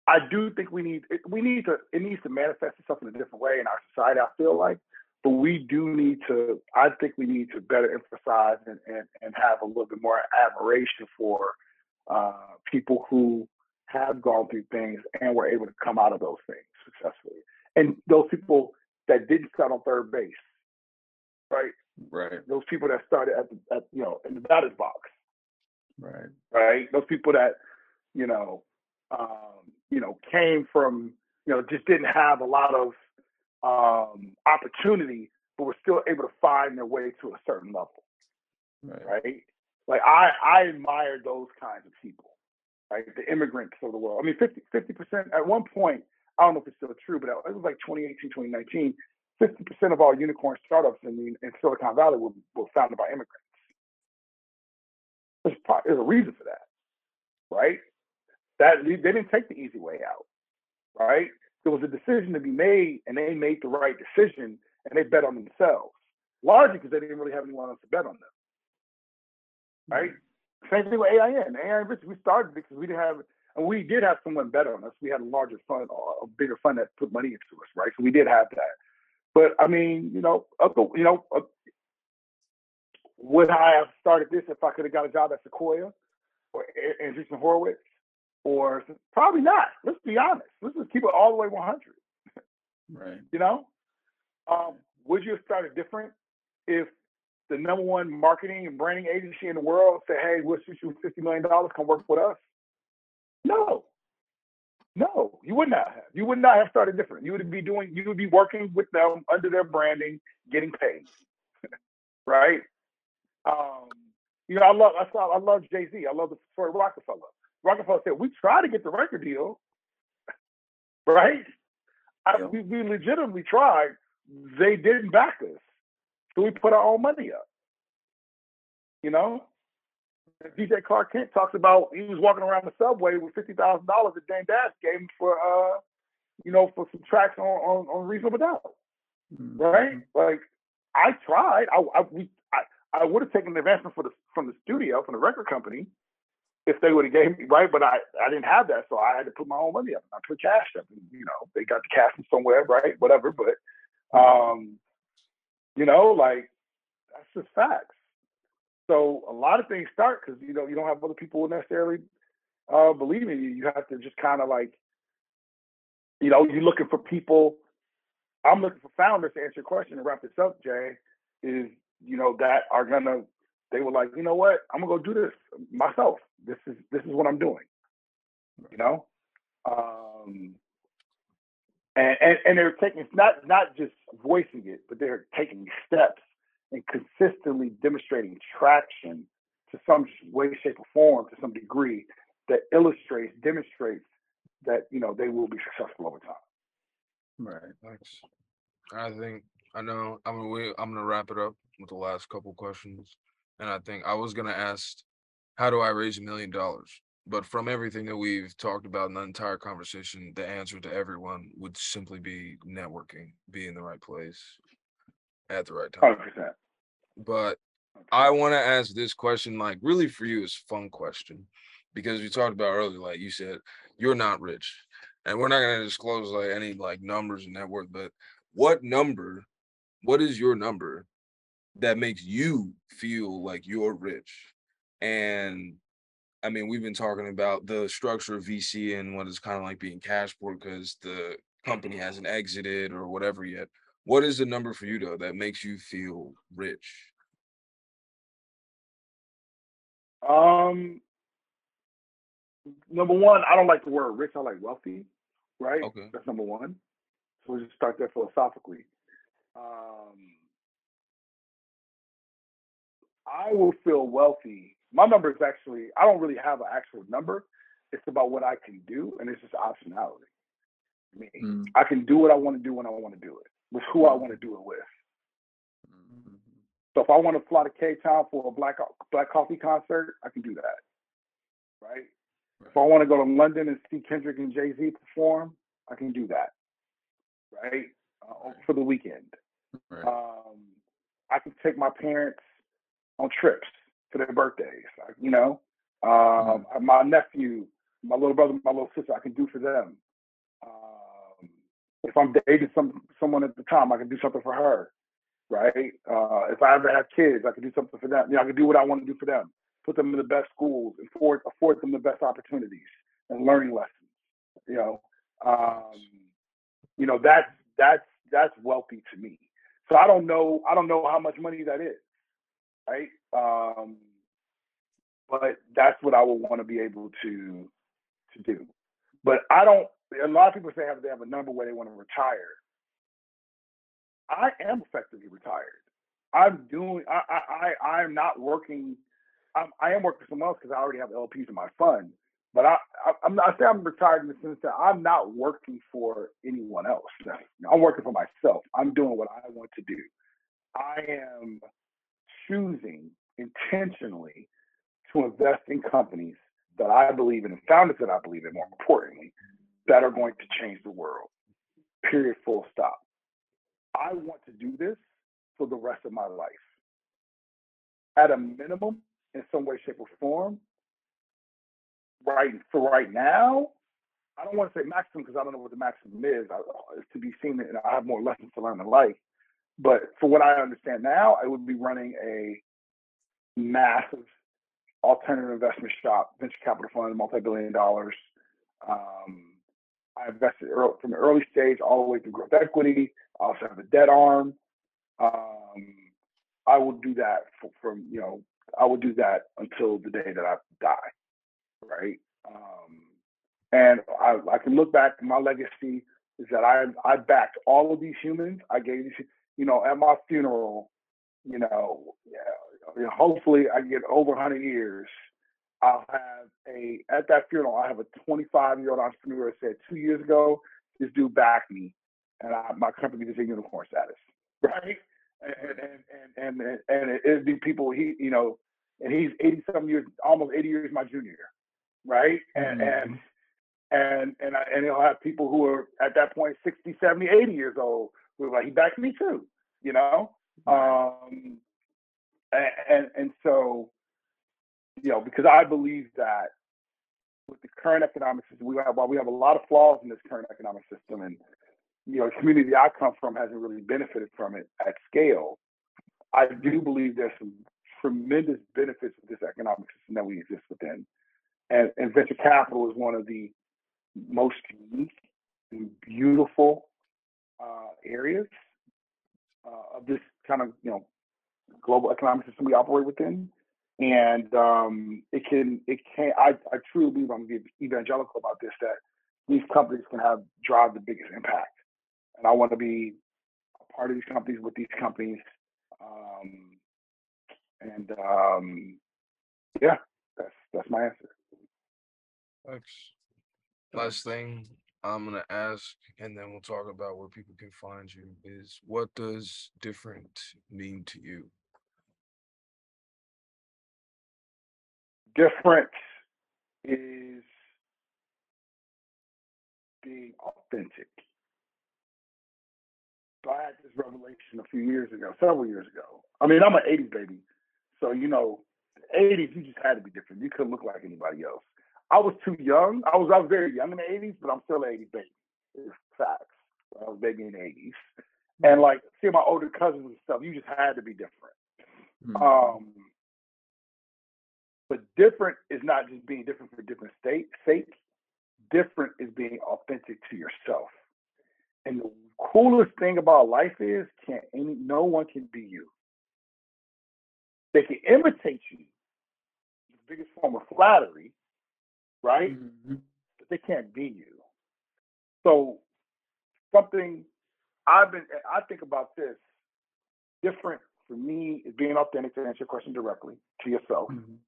I do think we need we need to it needs to manifest itself in a different way in our society. I feel like, but we do need to. I think we need to better emphasize and and, and have a little bit more admiration for uh, people who have gone through things and were able to come out of those things successfully. And those people that didn't start on third base, right? Right. Those people that started at the, at you know in the batter's box, right? Right. Those people that you know um, you know came from you know just didn't have a lot of um, opportunity, but were still able to find their way to a certain level, right? right? Like I I admire those kinds of people, right? The immigrants of the world. I mean, 50 percent at one point I don't know if it's still true, but it was like 2018, 2019. 50% of all unicorn startups in, the, in Silicon Valley were, were founded by immigrants. There's, there's a reason for that, right? That they didn't take the easy way out, right? There was a decision to be made, and they made the right decision, and they bet on themselves, largely because they didn't really have anyone else to bet on them, right? Mm-hmm. Same thing with AIN. AIN we started because we didn't have and we did have someone better on us. We had a larger fund, a bigger fund that put money into us, right? So we did have that. But I mean, you know, you know, would I have started this if I could have got a job at Sequoia or Andreessen Horowitz? Or probably not. Let's be honest. Let's just keep it all the way 100. Right. You know, um, would you have started different if the number one marketing and branding agency in the world said, "Hey, we'll shoot you fifty million dollars, come work with us"? No, no, you would not have. You would not have started different. You would be doing. You would be working with them under their branding, getting paid, right? Um, you know, I love. I saw. I love Jay Z. I love the story of Roc-A-Fella. Roc-A-Fella said, "We try to get the record deal, right? I, we, we legitimately tried. They didn't back us, so we put our own money up. You know, DJ Clark Kent talks about he was walking around the subway with fifty thousand dollars that Dame Dash gave him for, uh, you know, for some tracks on on, on Reasonable Doubt, Mhm. right? Like, I tried. I I, we, I, I would have taken the advancement for the from the studio from the record company if they would have gave me right, but I I didn't have that, so I had to put my own money up. I put cash up, and you know, they got the cash from somewhere, right? Whatever, but um, you know, like that's just facts. So a lot of things start because you know you don't have other people necessarily uh, believe in you. You have to just kind of like, you know, you're looking for people. I'm looking for founders to answer your question and wrap this up, Jay. Is you know that are gonna they were like, you know what, I'm gonna go do this myself. This is this is what I'm doing. You know, um, and, and and they're taking it's not not just voicing it, but they're taking steps and consistently demonstrating traction to some way, shape, or form to some degree that illustrates, demonstrates that you know they will be successful over time. Right. Thanks. I think I know. I'm gonna wait, I'm gonna wrap it up with the last couple questions, and I think I was gonna ask, how do I raise a million dollars? But from everything that we've talked about in the entire conversation, the answer to everyone would simply be networking, be in the right place at the right time. Hundred percent. But I want to ask this question, like really for you, is a fun question because we talked about earlier, like you said, you're not rich, and we're not going to disclose like any like numbers and net worth. But what number, what is your number that makes you feel like you're rich? And I mean, we've been talking about the structure of VC and what is kind of like being cash poor because the company hasn't exited or whatever yet. What is the number for you though that makes you feel rich? Um, number one, I don't like the word rich. I like wealthy. Right. Okay. That's number one. So we just start there philosophically. Um, I will feel wealthy. My number is actually, I don't really have an actual number. It's about what I can do, and it's just optionality. I mean, Mm, I can do what I want to do when I want to do it, with who I want to do it with. mhm. So if I want to fly to Cape Town for a black Black Coffee concert, I can do that. Right? If I want to go to London and see Kendrick and Jay Z perform, I can do that. Right? Uh, for the weekend. Right. Um, I can take my parents on trips for their birthdays. You know, um, my nephew, my little brother, my little sister, I can do for them. Um, if I'm dating some someone at the time, I can do something for her. Right? Uh, if I ever have kids, I can do something for them. You know, I can do what I want to do for them. Put them in the best schools, afford afford them the best opportunities and learning lessons. You know, um, you know that's that's that's wealthy to me. So I don't know I don't know how much money that is, right? Um, but that's what I would want to be able to to do. But I don't. A lot of people say have they have a number where they want to retire. I am effectively retired. I'm doing. I I I I'm not working. I'm, I am working for someone else because I already have LPs in my fund. But I, I I'm not. I say I'm retired in the sense that I'm not working for anyone else. I'm working for myself. I'm doing what I want to do. I am choosing intentionally to invest in companies that I believe in and founders that I believe in, more importantly, that are going to change the world. Period. Full stop. I want to do this for the rest of my life. At a minimum, in some way, shape, or form, right for right now, I don't want to say maximum because I don't know what the maximum is. I, it's to be seen, and I have more lessons to learn in life. But for what I understand now, I would be running a massive alternative investment shop, venture capital fund, multi-billion dollars. Um, I invested early, from the early stage all the way through growth equity. I also have a debt arm. Um, I will do that for, from you know I will do that until the day that I die, right? Um, and I, I can look back. My legacy is that I I backed all of these humans. I gave these, you know, at my funeral, you know, yeah, hopefully I get over 100 years. I'll have a at that funeral. I have a 25 year old entrepreneur that said two years ago, this dude backed me, and I, my company is a unicorn status, right? And and and and, and it'd be people he you know, and he's 80 some years, almost 80 years my junior, right? And Mm-hmm. and and and I, and he'll have people who are at that point 60 70 80 years old who are like he backed me too you know um and and, and so you know because i believe that with the current economic system we have while we have a lot of flaws in this current economic system and you know the community i come from hasn't really benefited from it at scale i do believe there's some tremendous benefits of this economic system that we exist within. And, and venture capital is one of the most unique and beautiful uh, areas uh, of this kind of you know global economic system we operate within, and um, it can it can I, I truly believe I'm evangelical about this that these companies can have drive the biggest impact, and I want to be a part of these companies with these companies, um, and um, yeah, that's that's my answer. Thanks. Last thing I'm gonna ask, and then we'll talk about where people can find you. Is what does different mean to you? Different is being authentic. So I had this revelation a few years ago, several years ago. I mean, I'm an 80s baby. So, you know, 80s, you just had to be different. You couldn't look like anybody else. I was too young. I was I was very young in the 80s, but I'm still an 80s baby. It's facts. I was baby in the 80s. And like seeing my older cousins and stuff, you just had to be different. Mhm. Um, but different is not just being different for different state sake. Different is being authentic to yourself. And the coolest thing about life is can any no one can be you. They can imitate you, the biggest form of flattery, right? Mhm. But they can't be you. So something I've been I think about this different for me is being authentic to answer your question directly to yourself. Mhm.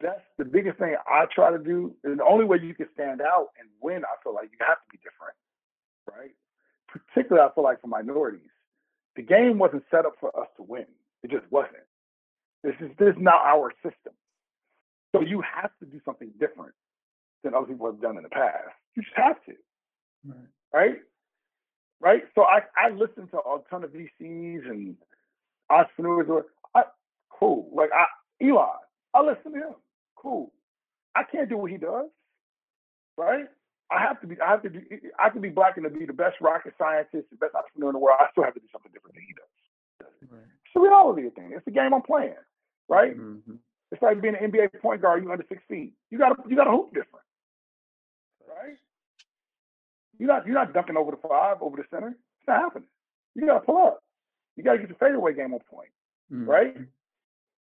Best, the biggest thing I try to do, and the only way you can stand out and win, I feel like you have to be different, right? Particularly, I feel like for minorities, the game wasn't set up for us to win. It just wasn't. This is this is not our system. So you have to do something different than other people have done in the past. You just have to, Right. right? Right. So I I listen to a ton of VCs and entrepreneurs. Or I cool. Like I Elon, I listen to him. Cool. I can't do what he does, right? I have to be. I have to be. I can be black and to be the best rocket scientist, the best entrepreneur in the world. I still have to do something different than he does. Right. It's the reality of things. It's the game I'm playing, right? Mhm. It's like being an NBA point guard. You under six feet. You got to. You got to hoop different, right? You're not. You're not dunking over the five, over the center. It's not happening. You got to pull up. You got to get your fadeaway game on point right? Mhm.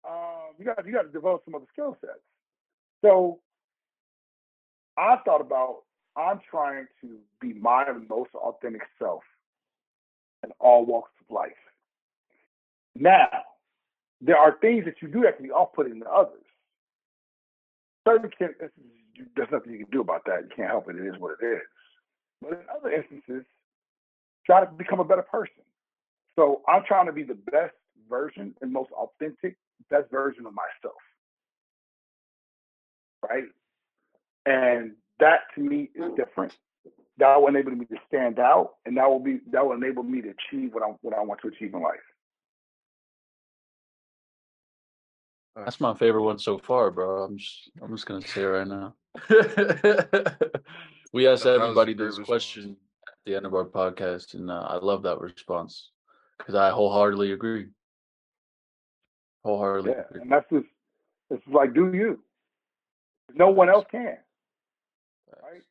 Um, you got you got to develop some other skill sets. So I thought about I'm trying to be my most authentic self in all walks of life. Now, there are things that you do that can be off-putting to others. Certain can, there's nothing you can do about that. You can't help it. It is what it is. But in other instances, try to become a better person. So I'm trying to be the best version and most authentic, best version of myself. Right? And that to me is different. That will enable me to stand out and that will be that will enable me to achieve what I what I want to achieve in life. That's my favorite one so far, bro. I'm just I'm just gonna say it right now. we ask That everybody great this response. question at the end of our podcast, and uh, I love that response because I wholeheartedly agree. Wholeheartedly Yeah. agree. And that's just it's like do you. No one else can. Right?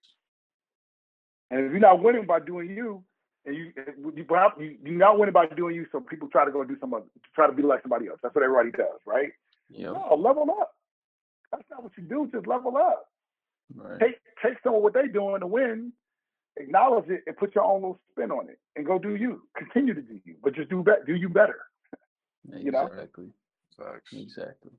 And if you're not winning by doing you, and you eh, you perhaps you, you're not winning by doing you, so people try to go do some other, try to be like somebody else. That's what everybody does, right? Yeah. No, level up. That's not what you do. Just level up. Right. Take take some of what they're doing to win, acknowledge it, and put your own little spin on it, and go do you. Continue to do you, but just do better. Do you better. you know? Exactly. Exactly.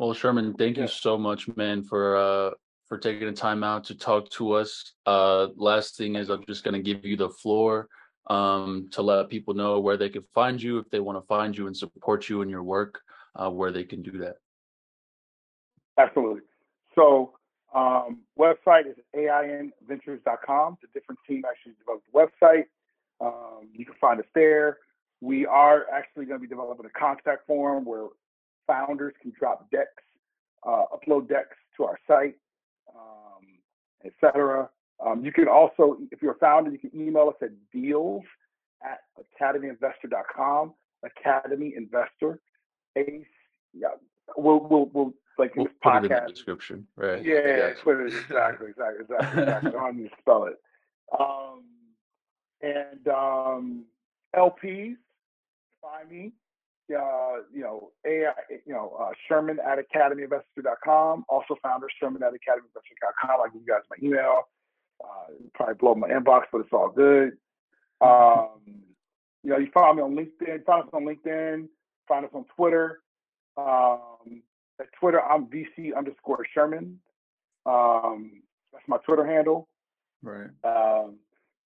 Well, Sherman, thank you so much, man, for uh for taking the time out to talk to us. Uh last thing is I'm just gonna give you the floor um to let people know where they can find you if they want to find you and support you in your work, uh where they can do that. Absolutely. So um, website is ainventures.com. The different team actually developed the website. Um, you can find us there. We are actually going to be developing a contact form where founders can drop decks, uh, upload decks to our site, um, etc. Um, you can also, if you're a founder, you can email us at deals at academyinvestor.com. Academy Investor. A, yeah, we'll, we'll, we'll like in We'll this put it in the podcast. description, right? Yeah. Twitter, exactly, exactly, exactly, exactly. I don't need to spell it. Um, and um, LPs, find me. Uh, you know, AI, you know, uh, Sherman at academyinvestor.com. Also founder Sherman at academyinvestor.com. I give you guys my email. Uh, probably blow my inbox, but it's all good. Um, you know, you find me on LinkedIn. Find us on LinkedIn. Find us on Twitter. Um, at Twitter, I'm VC underscore Sherman. Um, that's my Twitter handle. Right. Um,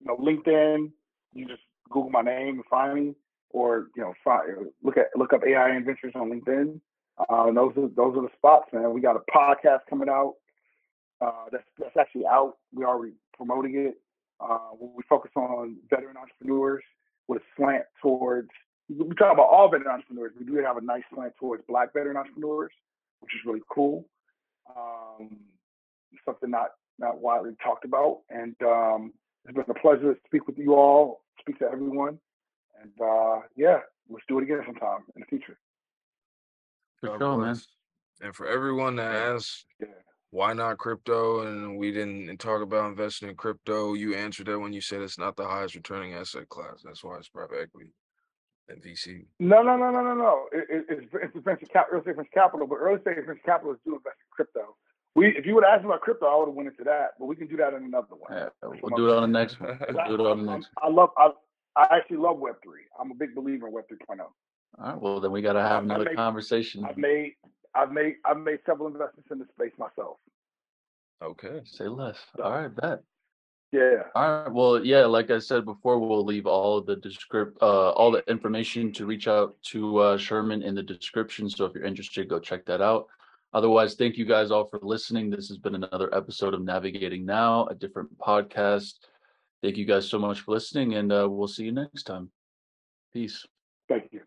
you know, LinkedIn, you just Google my name and find me, or you know, look at look up AI Ventures on LinkedIn. Uh, those are those are the spots, man. We got a podcast coming out. Uh, that's that's actually out. We already promoting it. Uh, we focus on veteran entrepreneurs with a slant towards. We talk about all veteran entrepreneurs. We do have a nice slant towards Black veteran entrepreneurs, which is really cool. Um, something not not widely talked about, and um, it's been a pleasure to speak with you all, speak to everyone, and uh, yeah, let's do it again sometime in the future. For God sure, man. And for everyone that asks Yeah. why not crypto and we didn't talk about investing in crypto, you answered that when you said it's not the highest returning asset class. That's why it's private equity and VC. No, no, no, no, no, no. It, it, it's, it's venture cap, early stage venture capital, but early stage venture capitalists do invest in crypto. We, if you would ask me about crypto, I would have went into that, but we can do that in another one. Yeah, we'll do it on the next one. We'll do it on the next I love, I, I actually love Web three. I'm a big believer in Web 3.0. one. All right. Well, then we got to have I another make- conversation. I've made, I've made, I've made several investments in the space myself. Okay. Say less. All right, bet. Yeah. All right. Well, yeah, like I said before, we'll leave all of the descript, uh, all the information to reach out to uh, Sherman in the description. So if you're interested, go check that out. Otherwise, thank you guys all for listening. This has been another episode of Navigating Now, a different podcast. Thank you guys so much for listening, and uh, we'll see you next time. Peace. Thank you.